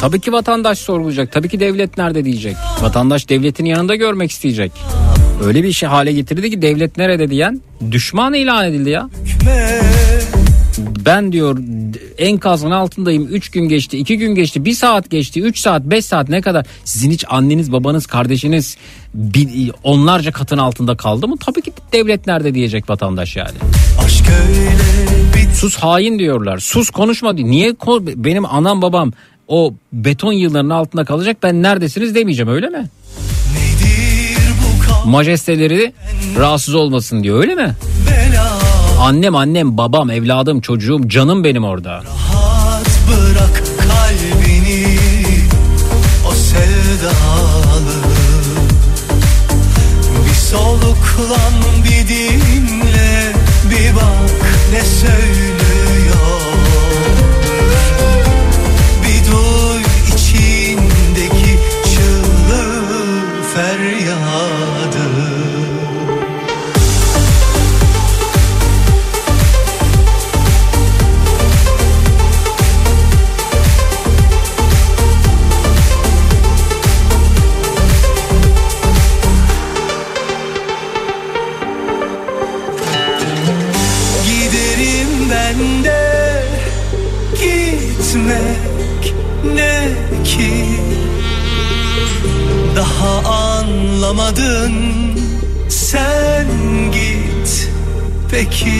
Tabii ki vatandaş sorgulayacak. Tabii ki devlet nerede diyecek. Vatandaş devletin yanında görmek isteyecek. Öyle bir şey hale getirdi ki devlet nerede diyen düşman ilan edildi ya. Ben diyor enkazın altındayım 3 gün geçti 2 gün geçti 1 saat geçti 3 saat 5 saat ne kadar sizin hiç anneniz babanız kardeşiniz bir, onlarca katın altında kaldı mı tabii ki devlet nerede diyecek vatandaş yani. Aşk öyle Sus hain diyorlar. Sus konuşma diyor. Niye benim anam babam o beton yıllarının altında kalacak ben neredesiniz demeyeceğim öyle mi? Majesteleri rahatsız olmasın diyor öyle mi? bela Annem annem babam evladım çocuğum canım benim orada. Rahat bırak kalbini o sevdalı Bir soluklan bir dinle bir bak ne söylüyor gitmek ne ki Daha anlamadın sen git peki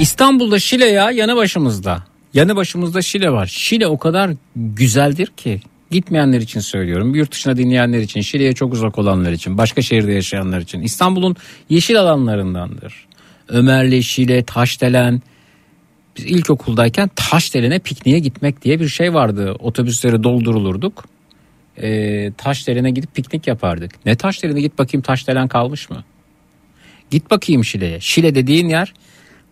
İstanbul'da Şile ya yanı başımızda yanı başımızda Şile var Şile o kadar güzeldir ki gitmeyenler için söylüyorum. Yurt dışına dinleyenler için, Şile'ye çok uzak olanlar için, başka şehirde yaşayanlar için. İstanbul'un yeşil alanlarındandır. Ömerli, Şile, Taşdelen, biz ilkokuldayken Taşdelen'e pikniğe gitmek diye bir şey vardı. Otobüsleri doldurulurduk. Ee, Taşdelen'e gidip piknik yapardık. Ne Taşdelen'e git bakayım Taşdelen kalmış mı? Git bakayım Şile'ye. Şile dediğin yer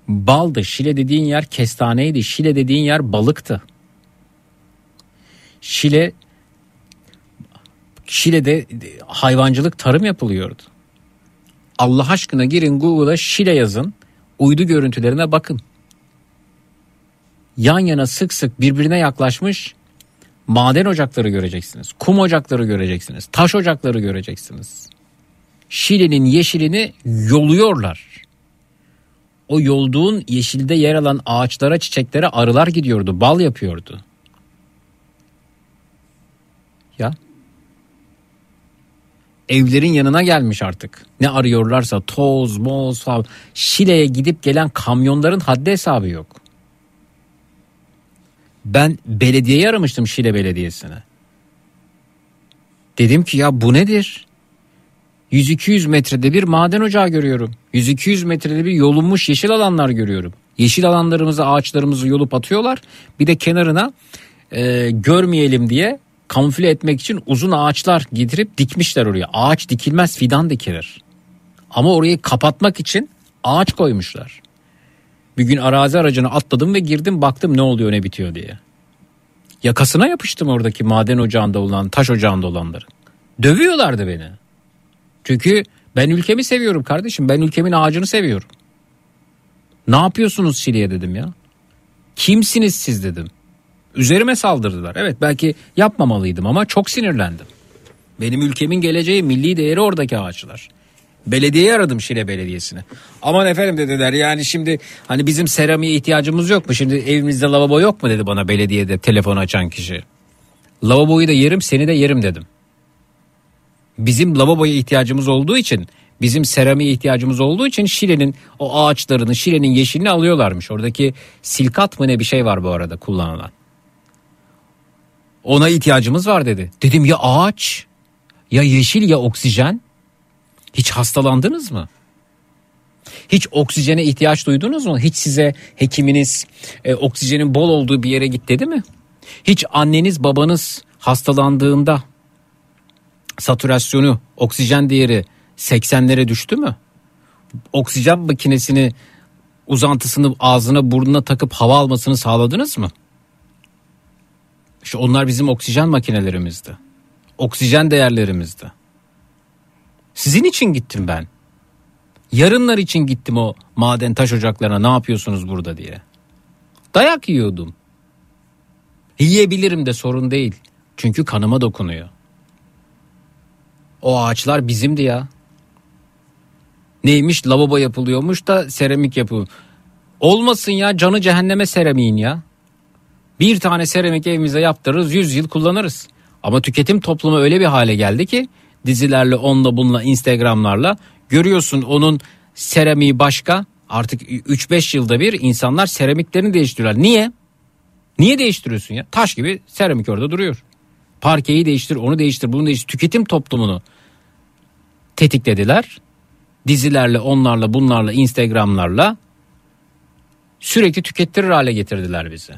baldı. Şile dediğin yer kestaneydi. Şile dediğin yer balıktı. Şile Şile'de hayvancılık tarım yapılıyordu. Allah aşkına girin Google'a Şile yazın. Uydu görüntülerine bakın. Yan yana sık sık birbirine yaklaşmış maden ocakları göreceksiniz. Kum ocakları göreceksiniz. Taş ocakları göreceksiniz. Şile'nin yeşilini yoluyorlar. O yolduğun yeşilde yer alan ağaçlara çiçeklere arılar gidiyordu. Bal yapıyordu. Ya. Evlerin yanına gelmiş artık. Ne arıyorlarsa toz, moz falan. Şile'ye gidip gelen kamyonların haddi hesabı yok. Ben belediyeyi aramıştım Şile Belediyesi'ne. Dedim ki ya bu nedir? 100-200 metrede bir maden ocağı görüyorum. 100-200 metrede bir yolunmuş yeşil alanlar görüyorum. Yeşil alanlarımızı ağaçlarımızı yolup atıyorlar. Bir de kenarına e, görmeyelim diye kamufle etmek için uzun ağaçlar getirip dikmişler oraya. Ağaç dikilmez fidan dikilir. Ama orayı kapatmak için ağaç koymuşlar. Bir gün arazi aracına atladım ve girdim baktım ne oluyor ne bitiyor diye. Yakasına yapıştım oradaki maden ocağında olan taş ocağında olanların. Dövüyorlardı beni. Çünkü ben ülkemi seviyorum kardeşim. Ben ülkemin ağacını seviyorum. Ne yapıyorsunuz Şili'ye dedim ya. Kimsiniz siz dedim. Üzerime saldırdılar. Evet belki yapmamalıydım ama çok sinirlendim. Benim ülkemin geleceği milli değeri oradaki ağaçlar. Belediyeyi aradım Şile Belediyesi'ne. Aman efendim dediler yani şimdi hani bizim seramiğe ihtiyacımız yok mu? Şimdi evimizde lavabo yok mu dedi bana belediyede telefon açan kişi. Lavaboyu da yerim seni de yerim dedim. Bizim lavaboya ihtiyacımız olduğu için bizim seramiğe ihtiyacımız olduğu için Şile'nin o ağaçlarını Şile'nin yeşilini alıyorlarmış. Oradaki silkat mı ne bir şey var bu arada kullanılan. Ona ihtiyacımız var dedi. Dedim ya ağaç ya yeşil ya oksijen. Hiç hastalandınız mı? Hiç oksijene ihtiyaç duydunuz mu? Hiç size hekiminiz e, oksijenin bol olduğu bir yere git dedi mi? Hiç anneniz babanız hastalandığında satürasyonu, oksijen değeri 80'lere düştü mü? Oksijen makinesini uzantısını ağzına burnuna takıp hava almasını sağladınız mı? İşte onlar bizim oksijen makinelerimizdi. Oksijen değerlerimizdi. Sizin için gittim ben. Yarınlar için gittim o maden taş ocaklarına ne yapıyorsunuz burada diye. Dayak yiyordum. Yiyebilirim de sorun değil. Çünkü kanıma dokunuyor. O ağaçlar bizimdi ya. Neymiş lavabo yapılıyormuş da seramik yapıyor. Olmasın ya canı cehenneme seramiğin ya. Bir tane seramik evimize yaptırırız 100 yıl kullanırız. Ama tüketim toplumu öyle bir hale geldi ki dizilerle onunla bununla instagramlarla görüyorsun onun seramiği başka artık 3-5 yılda bir insanlar seramiklerini değiştiriyorlar. Niye? Niye değiştiriyorsun ya? Taş gibi seramik orada duruyor. Parkeyi değiştir, onu değiştir, bunu değiştir. Tüketim toplumunu tetiklediler. Dizilerle, onlarla, bunlarla, Instagram'larla sürekli tükettirir hale getirdiler bizi.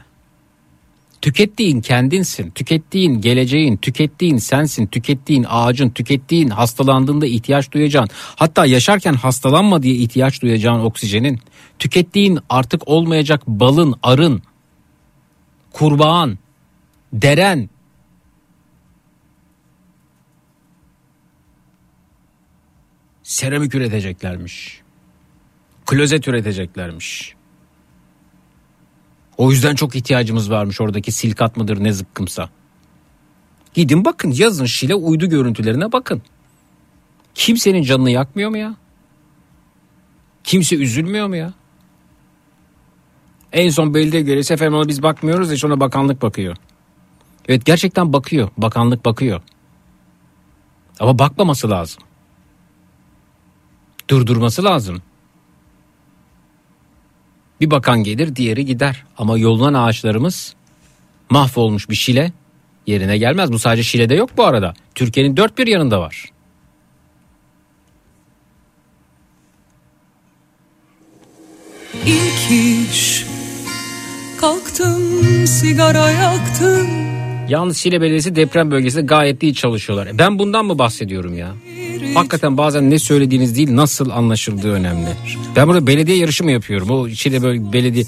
Tükettiğin kendinsin, tükettiğin geleceğin, tükettiğin sensin, tükettiğin ağacın, tükettiğin hastalandığında ihtiyaç duyacağın, hatta yaşarken hastalanma diye ihtiyaç duyacağın oksijenin, tükettiğin artık olmayacak balın, arın, kurbağan, deren, seramik üreteceklermiş. Klozet üreteceklermiş. O yüzden çok ihtiyacımız varmış oradaki silkat mıdır ne zıkkımsa. Gidin bakın yazın Şile uydu görüntülerine bakın. Kimsenin canını yakmıyor mu ya? Kimse üzülmüyor mu ya? En son belediye görevlisi efendim ona biz bakmıyoruz ya ona bakanlık bakıyor. Evet gerçekten bakıyor. Bakanlık bakıyor. Ama bakmaması lazım. Durdurması lazım. Bir bakan gelir diğeri gider. Ama yolunan ağaçlarımız mahvolmuş bir şile yerine gelmez. Bu sadece Şile'de yok bu arada. Türkiye'nin dört bir yanında var. İlk iş Kalktım sigara yaktım Yalnız Şile Belediyesi deprem bölgesinde gayet iyi çalışıyorlar. Ben bundan mı bahsediyorum ya? Hakikaten bazen ne söylediğiniz değil nasıl anlaşıldığı önemli. Ben burada belediye yarışı mı yapıyorum? O Şile böl- belediye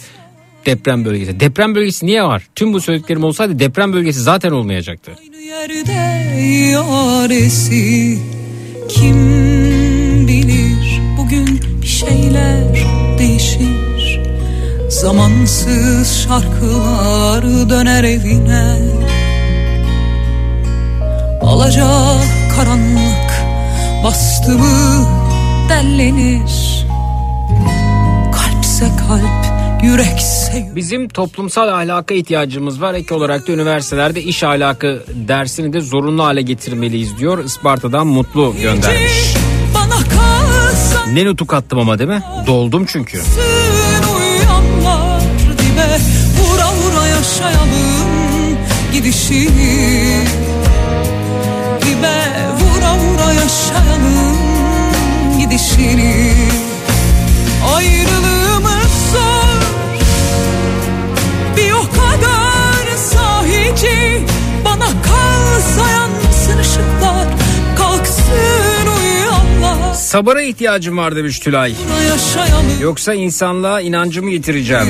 deprem bölgesi. Deprem bölgesi niye var? Tüm bu söylediklerim olsaydı deprem bölgesi zaten olmayacaktı. Aynı yerde yaresi Kim bilir bugün bir şeyler değişir Zamansız şarkılar döner evine Alacak karanlık bastı mı dellenir Kalpse kalp yürekse yürek Bizim toplumsal ahlaka ihtiyacımız var. Ek olarak da üniversitelerde iş ahlakı dersini de zorunlu hale getirmeliyiz diyor. Isparta'dan Mutlu göndermiş. Ne nutuk attım ama değil mi? Doldum çünkü. Dibe Vura vura yaşayalım gidişini gidişini Ayrılığımız zor Bir o kadar sahici Bana kalsa yansın ışıklar Kalksın uyanlar Sabıra ihtiyacım var demiş Tülay. Yoksa insanlığa inancımı yitireceğim.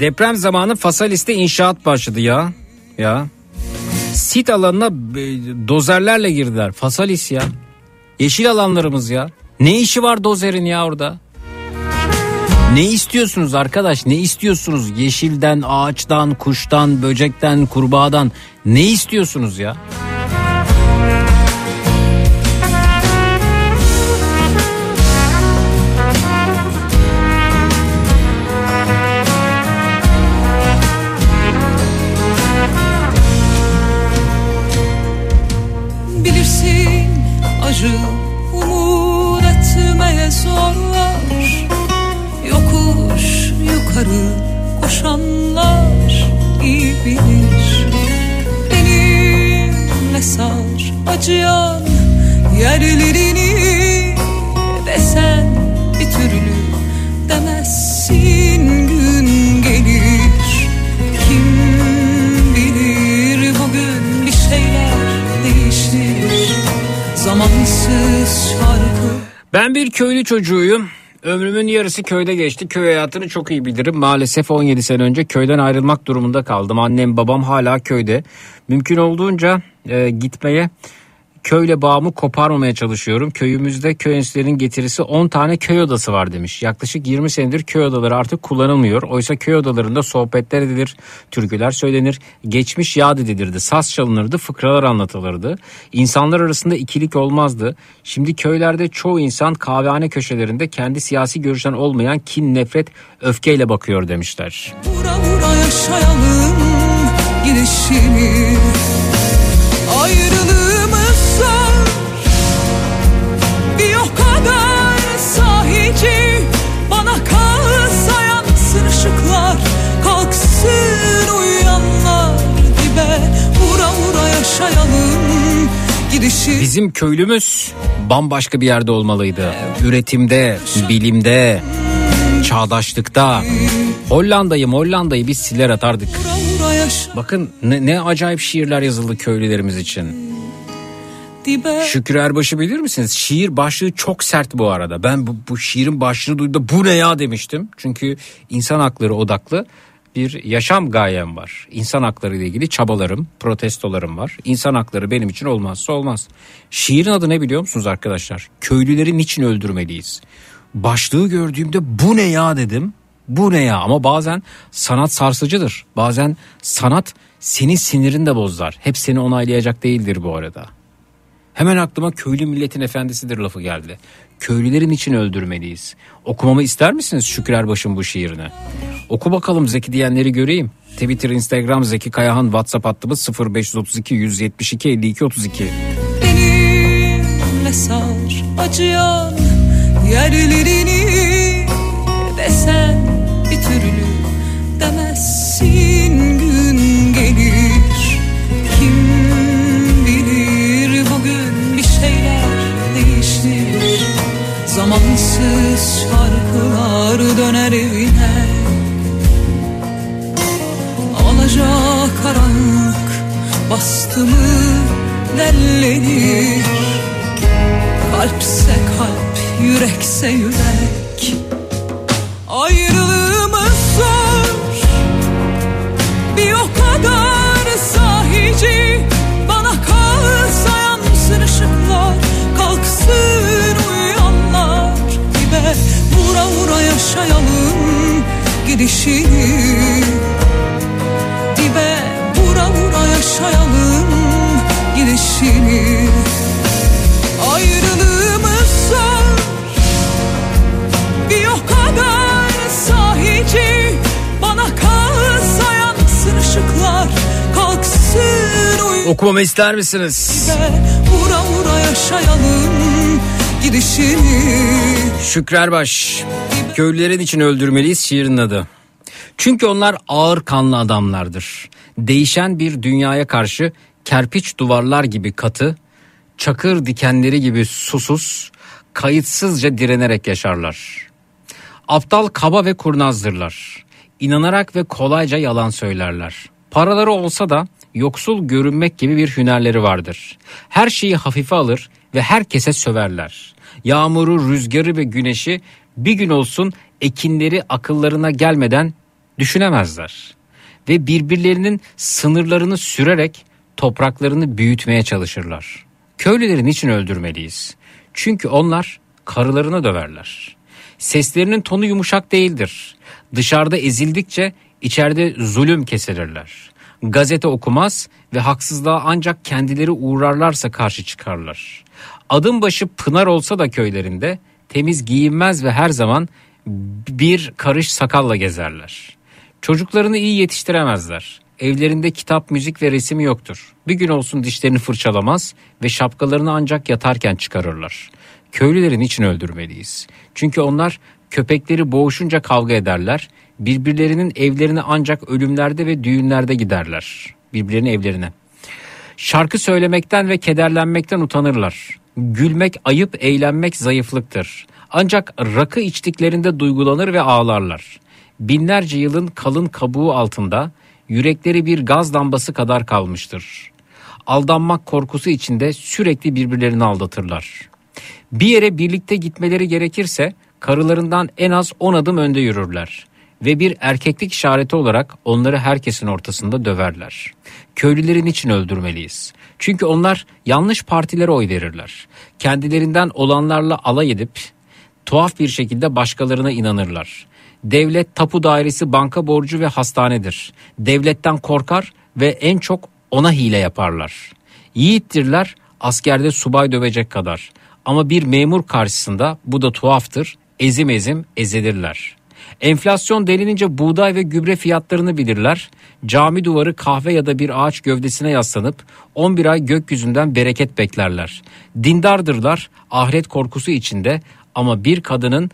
Deprem zamanı Fasalis'te inşaat başladı ya. Ya. Sit alanına e, dozerlerle girdiler. Fasalis ya. Yeşil alanlarımız ya. Ne işi var dozerin ya orada? Ne istiyorsunuz arkadaş? Ne istiyorsunuz? Yeşilden, ağaçtan, kuştan, böcekten, kurbağadan ne istiyorsunuz ya? Acıyan yerlerini Desen bir türlü demezsin gün gelir Kim bilir bugün bir şeyler değişir Zamansız şarkı Ben bir köylü çocuğuyum. Ömrümün yarısı köyde geçti. Köy hayatını çok iyi bilirim. Maalesef 17 sene önce köyden ayrılmak durumunda kaldım. Annem babam hala köyde. Mümkün olduğunca e, gitmeye köyle bağımı koparmamaya çalışıyorum. Köyümüzde köy enstitülerinin getirisi 10 tane köy odası var demiş. Yaklaşık 20 senedir köy odaları artık kullanılmıyor. Oysa köy odalarında sohbetler edilir, türküler söylenir, geçmiş yad edilirdi, saz çalınırdı, fıkralar anlatılırdı. İnsanlar arasında ikilik olmazdı. Şimdi köylerde çoğu insan kahvehane köşelerinde kendi siyasi görüşten olmayan kin, nefret, öfkeyle bakıyor demişler. Vura vura yaşayalım gidişini sahici Bana kalsa yansın ışıklar Kalksın uyuyanlar dibe Vura vura yaşayalım gidişini Bizim köylümüz bambaşka bir yerde olmalıydı. Üretimde, bilimde, çağdaşlıkta. Hollanda'yı Hollanda'yı biz siler atardık. Bakın ne, ne acayip şiirler yazıldı köylülerimiz için. Şükür Erbaş'ı bilir misiniz? Şiir başlığı çok sert bu arada. Ben bu, bu şiirin başlığını duyduğumda bu ne ya demiştim. Çünkü insan hakları odaklı bir yaşam gayem var. İnsan hakları ile ilgili çabalarım, protestolarım var. İnsan hakları benim için olmazsa olmaz. Şiirin adı ne biliyor musunuz arkadaşlar? Köylüleri niçin öldürmeliyiz? Başlığı gördüğümde bu ne ya dedim. Bu ne ya ama bazen sanat sarsıcıdır. Bazen sanat senin sinirini de bozar. Hep seni onaylayacak değildir bu arada. Hemen aklıma köylü milletin efendisidir lafı geldi. Köylülerin için öldürmeliyiz. Okumamı ister misiniz Şükrü Erbaş'ın bu şiirini? Oku bakalım Zeki diyenleri göreyim. Twitter, Instagram Zeki Kayahan, WhatsApp hattımız 0532 172 52 32. Benimle sar acıyan yerlerini Desen bir şarkılar döner evine. Alacak karanlık bastı mı dellenir Kalpse kalp, yürekse yürek gidişini Dibe vura vura yaşayalım gidişini Ayrılığımız zor Bir o kadar sahici Bana kalsa yansın ışıklar Kalksın uyu Okumamı ister misiniz? Vura vura yaşayalım gidişini Şükrerbaş. Köylülerin için öldürmeliyiz şiirin adı. Çünkü onlar ağır kanlı adamlardır. Değişen bir dünyaya karşı kerpiç duvarlar gibi katı, çakır dikenleri gibi susuz, kayıtsızca direnerek yaşarlar. Aptal kaba ve kurnazdırlar. İnanarak ve kolayca yalan söylerler. Paraları olsa da yoksul görünmek gibi bir hünerleri vardır. Her şeyi hafife alır ve herkese söverler. Yağmuru, rüzgarı ve güneşi bir gün olsun ekinleri akıllarına gelmeden düşünemezler. Ve birbirlerinin sınırlarını sürerek topraklarını büyütmeye çalışırlar. Köylüleri niçin öldürmeliyiz? Çünkü onlar karılarını döverler. Seslerinin tonu yumuşak değildir. Dışarıda ezildikçe içeride zulüm kesilirler. Gazete okumaz ve haksızlığa ancak kendileri uğrarlarsa karşı çıkarlar. Adım başı pınar olsa da köylerinde temiz giyinmez ve her zaman bir karış sakalla gezerler. Çocuklarını iyi yetiştiremezler. Evlerinde kitap, müzik ve resim yoktur. Bir gün olsun dişlerini fırçalamaz ve şapkalarını ancak yatarken çıkarırlar. Köylülerin için öldürmeliyiz. Çünkü onlar köpekleri boğuşunca kavga ederler. Birbirlerinin evlerine ancak ölümlerde ve düğünlerde giderler. Birbirlerinin evlerine. Şarkı söylemekten ve kederlenmekten utanırlar. Gülmek ayıp, eğlenmek zayıflıktır. Ancak rakı içtiklerinde duygulanır ve ağlarlar. Binlerce yılın kalın kabuğu altında yürekleri bir gaz lambası kadar kalmıştır. Aldanmak korkusu içinde sürekli birbirlerini aldatırlar. Bir yere birlikte gitmeleri gerekirse karılarından en az 10 adım önde yürürler ve bir erkeklik işareti olarak onları herkesin ortasında döverler. Köylülerin için öldürmeliyiz. Çünkü onlar yanlış partilere oy verirler. Kendilerinden olanlarla alay edip tuhaf bir şekilde başkalarına inanırlar. Devlet, tapu dairesi, banka borcu ve hastanedir. Devletten korkar ve en çok ona hile yaparlar. Yiğittirler askerde subay dövecek kadar. Ama bir memur karşısında bu da tuhaftır. Ezim ezim ezilirler. Enflasyon delinince buğday ve gübre fiyatlarını bilirler. Cami duvarı kahve ya da bir ağaç gövdesine yaslanıp 11 ay gökyüzünden bereket beklerler. Dindardırlar ahiret korkusu içinde ama bir kadının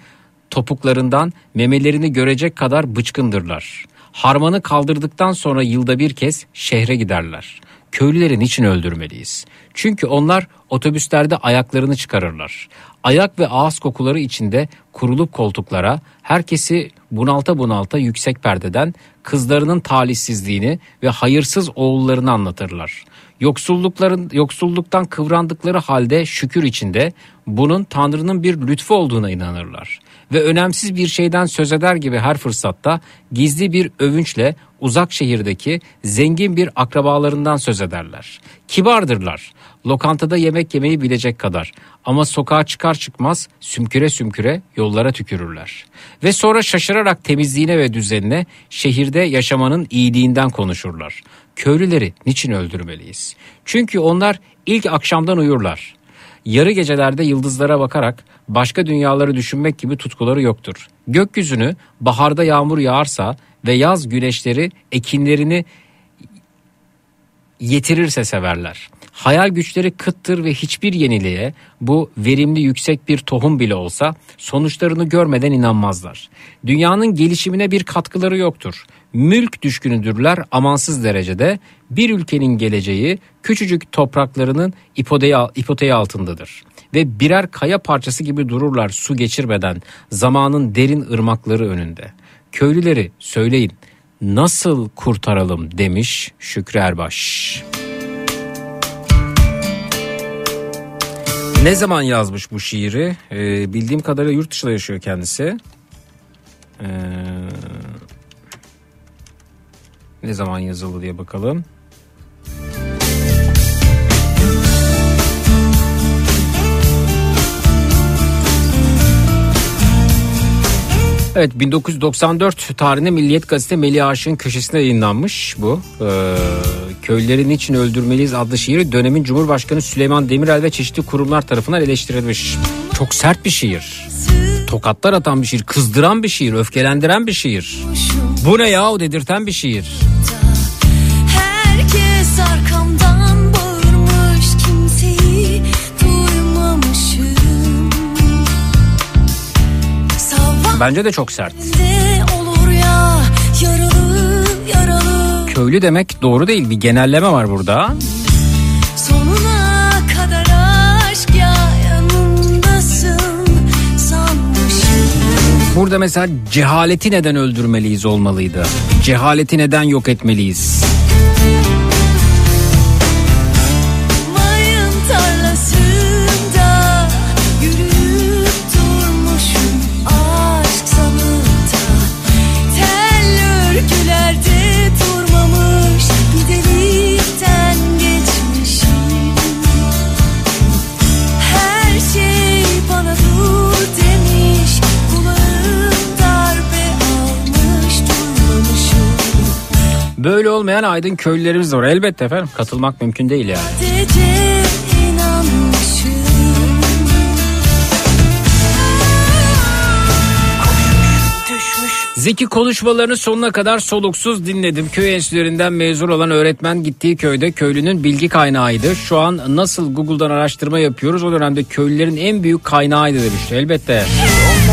topuklarından memelerini görecek kadar bıçkındırlar. Harmanı kaldırdıktan sonra yılda bir kez şehre giderler. Köylülerin için öldürmeliyiz. Çünkü onlar otobüslerde ayaklarını çıkarırlar. Ayak ve ağız kokuları içinde kurulup koltuklara herkesi bunalta bunalta yüksek perdeden kızlarının talihsizliğini ve hayırsız oğullarını anlatırlar. Yoksullukların yoksulluktan kıvrandıkları halde şükür içinde bunun Tanrı'nın bir lütfu olduğuna inanırlar ve önemsiz bir şeyden söz eder gibi her fırsatta gizli bir övünçle uzak şehirdeki zengin bir akrabalarından söz ederler. Kibardırlar. Lokantada yemek yemeyi bilecek kadar ama sokağa çıkar çıkmaz sümküre sümküre yollara tükürürler. Ve sonra şaşırarak temizliğine ve düzenine şehirde yaşamanın iyiliğinden konuşurlar. Köylüleri niçin öldürmeliyiz? Çünkü onlar ilk akşamdan uyurlar. Yarı gecelerde yıldızlara bakarak başka dünyaları düşünmek gibi tutkuları yoktur. Gökyüzünü baharda yağmur yağarsa ve yaz güneşleri ekinlerini yetirirse severler. Hayal güçleri kıttır ve hiçbir yeniliğe bu verimli yüksek bir tohum bile olsa sonuçlarını görmeden inanmazlar. Dünyanın gelişimine bir katkıları yoktur. Mülk düşkünüdürler amansız derecede. Bir ülkenin geleceği küçücük topraklarının ipoteği, altındadır. Ve birer kaya parçası gibi dururlar su geçirmeden zamanın derin ırmakları önünde. Köylüleri söyleyin nasıl kurtaralım demiş Şükrü Erbaş. Ne zaman yazmış bu şiiri? Ee, bildiğim kadarıyla yurt dışında yaşıyor kendisi. Ee, ne zaman yazıldı diye bakalım. Evet 1994 tarihinde Milliyet Gazete Melih Aşık'ın köşesinde yayınlanmış bu. Ee, Köylüleri Niçin Öldürmeliyiz adlı şiiri dönemin Cumhurbaşkanı Süleyman Demirel ve çeşitli kurumlar tarafından eleştirilmiş. Çok sert bir şiir. Tokatlar atan bir şiir, kızdıran bir şiir, öfkelendiren bir şiir. Bu ne yahu dedirten bir şiir. Herkes arkamdan Bence de çok sert. de olur ya yaralı yaralı Köylü demek doğru değil bir genelleme var burada. Sonuna kadar aşk ya yanımdasın sanmışım Burada mesela cehaleti neden öldürmeliyiz olmalıydı. Cehaleti neden yok etmeliyiz? Böyle olmayan aydın köylülerimiz de var. Elbette efendim katılmak mümkün değil yani. Zeki konuşmalarını sonuna kadar soluksuz dinledim. Köy enstitülerinden mezun olan öğretmen gittiği köyde köylünün bilgi kaynağıydı. Şu an nasıl Google'dan araştırma yapıyoruz o dönemde köylülerin en büyük kaynağıydı demişti. Elbette. Mayın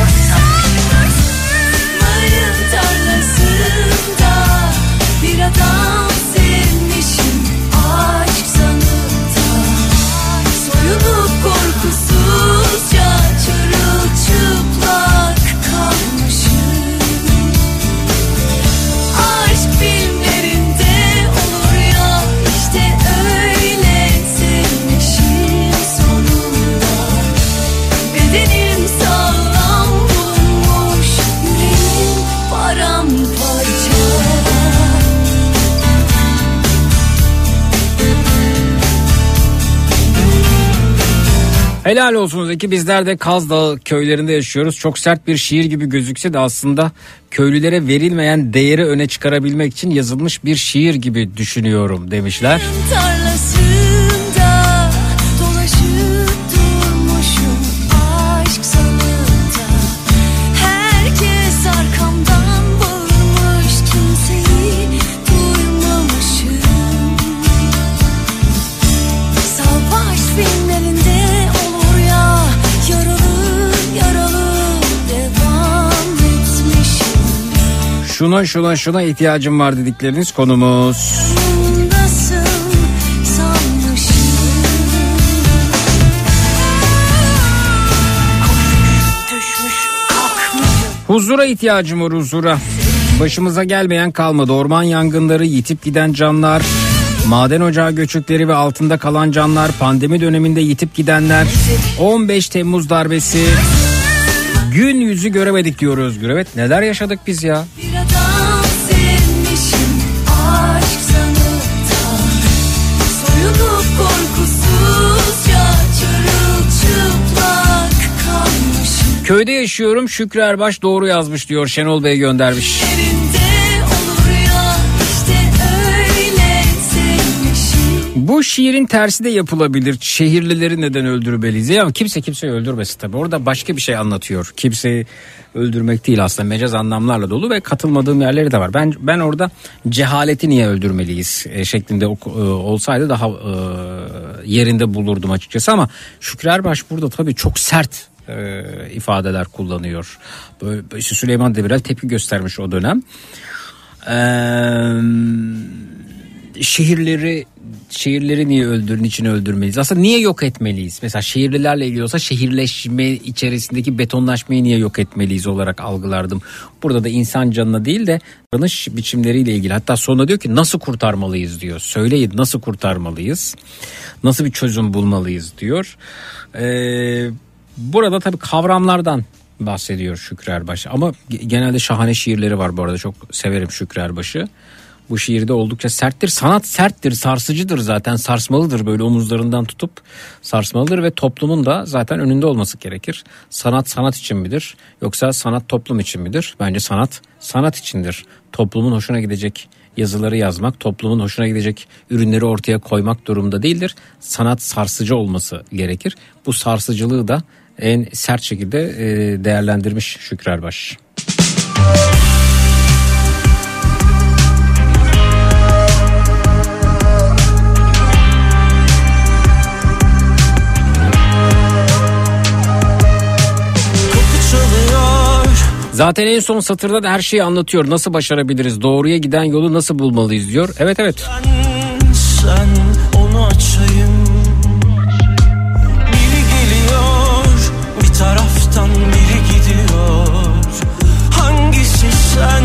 Helal olsun Zeki bizler de Kaz Dağı köylerinde yaşıyoruz. Çok sert bir şiir gibi gözükse de aslında köylülere verilmeyen değeri öne çıkarabilmek için yazılmış bir şiir gibi düşünüyorum demişler. tarlasında Şuna şuna şuna ihtiyacım var dedikleriniz konumuz. Huzura ihtiyacım var huzura. Başımıza gelmeyen kalmadı. Orman yangınları, yitip giden canlar, maden ocağı göçükleri ve altında kalan canlar, pandemi döneminde yitip gidenler, 15 Temmuz darbesi, gün yüzü göremedik diyor Özgür. Evet neler yaşadık biz ya. Bir korkusuzca çırılçıplak kalmışım Köyde yaşıyorum Şükrü Erbaş doğru yazmış diyor Şenol Bey göndermiş. Yerinde Bu şiirin tersi de yapılabilir. Şehirlileri neden öldürmeliyiz? Ya kimse kimseyi öldürmesin tabii. Orada başka bir şey anlatıyor. Kimseyi öldürmek değil aslında mecaz anlamlarla dolu ve katılmadığım yerleri de var. Ben ben orada cehaleti niye öldürmeliyiz e, şeklinde e, olsaydı daha e, yerinde bulurdum açıkçası ama Şükrü Erbaş burada tabii çok sert e, ifadeler kullanıyor. Böyle, işte Süleyman Demirel tepki göstermiş o dönem. Eee şehirleri şehirleri niye öldürün için öldürmeliyiz? Aslında niye yok etmeliyiz? Mesela şehirlilerle ilgili olsa şehirleşme içerisindeki betonlaşmayı niye yok etmeliyiz olarak algılardım. Burada da insan canına değil de davranış biçimleriyle ilgili. Hatta sonra diyor ki nasıl kurtarmalıyız diyor. Söyleyin nasıl kurtarmalıyız? Nasıl bir çözüm bulmalıyız diyor. Ee, burada tabii kavramlardan bahsediyor Şükrü Erbaş. Ama genelde şahane şiirleri var bu arada. Çok severim Şükrü Erbaş'ı. Bu şiirde oldukça serttir. Sanat serttir, sarsıcıdır zaten. Sarsmalıdır böyle omuzlarından tutup sarsmalıdır ve toplumun da zaten önünde olması gerekir. Sanat sanat için midir yoksa sanat toplum için midir? Bence sanat sanat içindir. Toplumun hoşuna gidecek yazıları yazmak, toplumun hoşuna gidecek ürünleri ortaya koymak durumda değildir. Sanat sarsıcı olması gerekir. Bu sarsıcılığı da en sert şekilde e, değerlendirmiş Şükrü Erbaş. Kapı Zaten en son satırda da her şeyi anlatıyor. Nasıl başarabiliriz? Doğruya giden yolu nasıl bulmalıyız diyor. Evet evet. Ben sen onu açayım Biri geliyor bir taraftan biri gidiyor Hangisi sen sen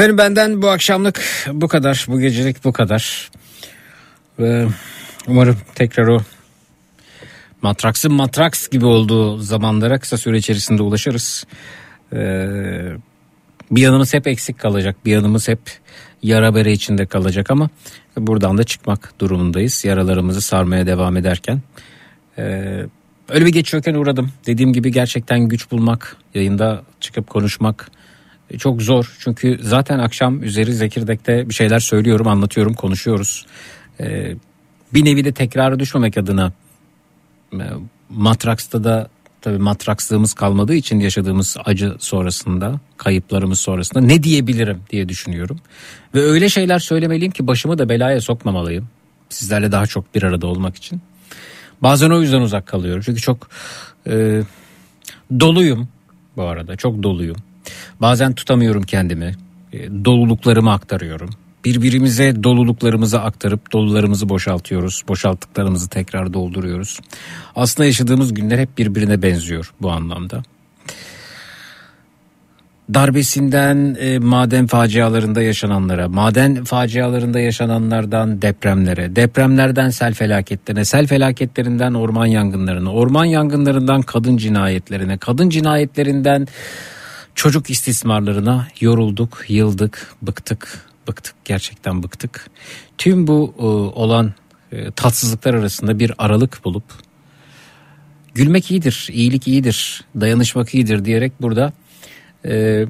Efendim benden bu akşamlık bu kadar. Bu gecelik bu kadar. Ve umarım tekrar o matraksın matraks gibi olduğu zamanlara kısa süre içerisinde ulaşırız. Ee, bir yanımız hep eksik kalacak. Bir yanımız hep yara bere içinde kalacak ama buradan da çıkmak durumundayız. Yaralarımızı sarmaya devam ederken. Ee, öyle bir geçiyorken uğradım. Dediğim gibi gerçekten güç bulmak, yayında çıkıp konuşmak çok zor. Çünkü zaten akşam üzeri Zekirdek'te bir şeyler söylüyorum, anlatıyorum, konuşuyoruz. Ee, bir nevi de tekrara düşmemek adına e, Matraks'ta da tabii matrakslığımız kalmadığı için yaşadığımız acı sonrasında, kayıplarımız sonrasında ne diyebilirim diye düşünüyorum. Ve öyle şeyler söylemeliyim ki başımı da belaya sokmamalıyım. Sizlerle daha çok bir arada olmak için. Bazen o yüzden uzak kalıyorum. Çünkü çok e, doluyum bu arada. Çok doluyum. Bazen tutamıyorum kendimi. E, doluluklarımı aktarıyorum. Birbirimize doluluklarımızı aktarıp dolularımızı boşaltıyoruz. Boşalttıklarımızı tekrar dolduruyoruz. Aslında yaşadığımız günler hep birbirine benziyor bu anlamda darbesinden e, maden facialarında yaşananlara, maden facialarında yaşananlardan depremlere, depremlerden sel felaketlerine, sel felaketlerinden orman yangınlarına, orman yangınlarından kadın cinayetlerine, kadın cinayetlerinden çocuk istismarlarına yorulduk, yıldık, bıktık, bıktık, gerçekten bıktık. Tüm bu e, olan e, tatsızlıklar arasında bir aralık bulup gülmek iyidir, iyilik iyidir, dayanışmak iyidir diyerek burada e,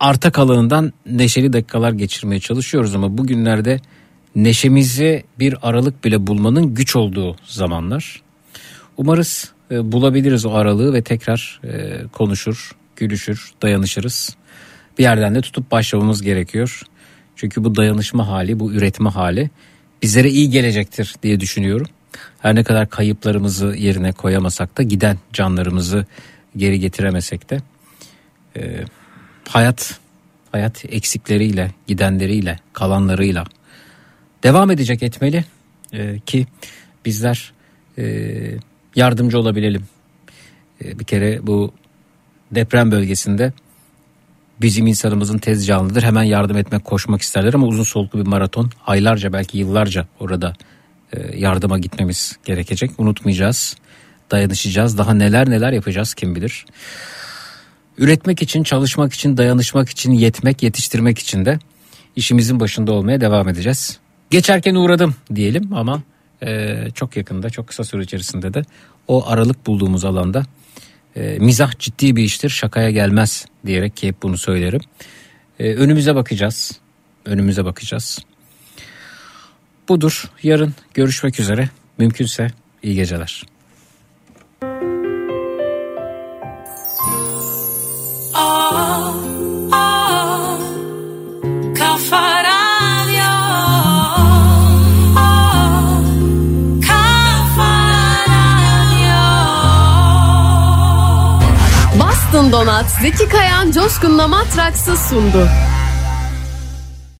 arta kalanından neşeli dakikalar geçirmeye çalışıyoruz ama bugünlerde neşemizi bir aralık bile bulmanın güç olduğu zamanlar. Umarız e, bulabiliriz o aralığı ve tekrar e, konuşur, gülüşür, dayanışırız. Bir yerden de tutup başlamamız gerekiyor. Çünkü bu dayanışma hali, bu üretme hali bizlere iyi gelecektir diye düşünüyorum. Her ne kadar kayıplarımızı yerine koyamasak da giden canlarımızı geri getiremesek de e, hayat hayat eksikleriyle, gidenleriyle, kalanlarıyla devam edecek etmeli e, ki bizler e, yardımcı olabilelim. E, bir kere bu deprem bölgesinde bizim insanımızın tez canlıdır. Hemen yardım etmek, koşmak isterler ama uzun soluklu bir maraton. Aylarca belki yıllarca orada e, yardıma gitmemiz gerekecek. Unutmayacağız, dayanışacağız. Daha neler neler yapacağız kim bilir. Üretmek için, çalışmak için, dayanışmak için, yetmek, yetiştirmek için de işimizin başında olmaya devam edeceğiz. Geçerken uğradım diyelim ama e, çok yakında, çok kısa süre içerisinde de o aralık bulduğumuz alanda e, mizah ciddi bir iştir, şakaya gelmez diyerek ki hep bunu söylerim. E, önümüze bakacağız, önümüze bakacağız. Budur. Yarın görüşmek üzere. Mümkünse iyi geceler. Donat Zeki Kayan Coşkun'la Matraks'ı sundu.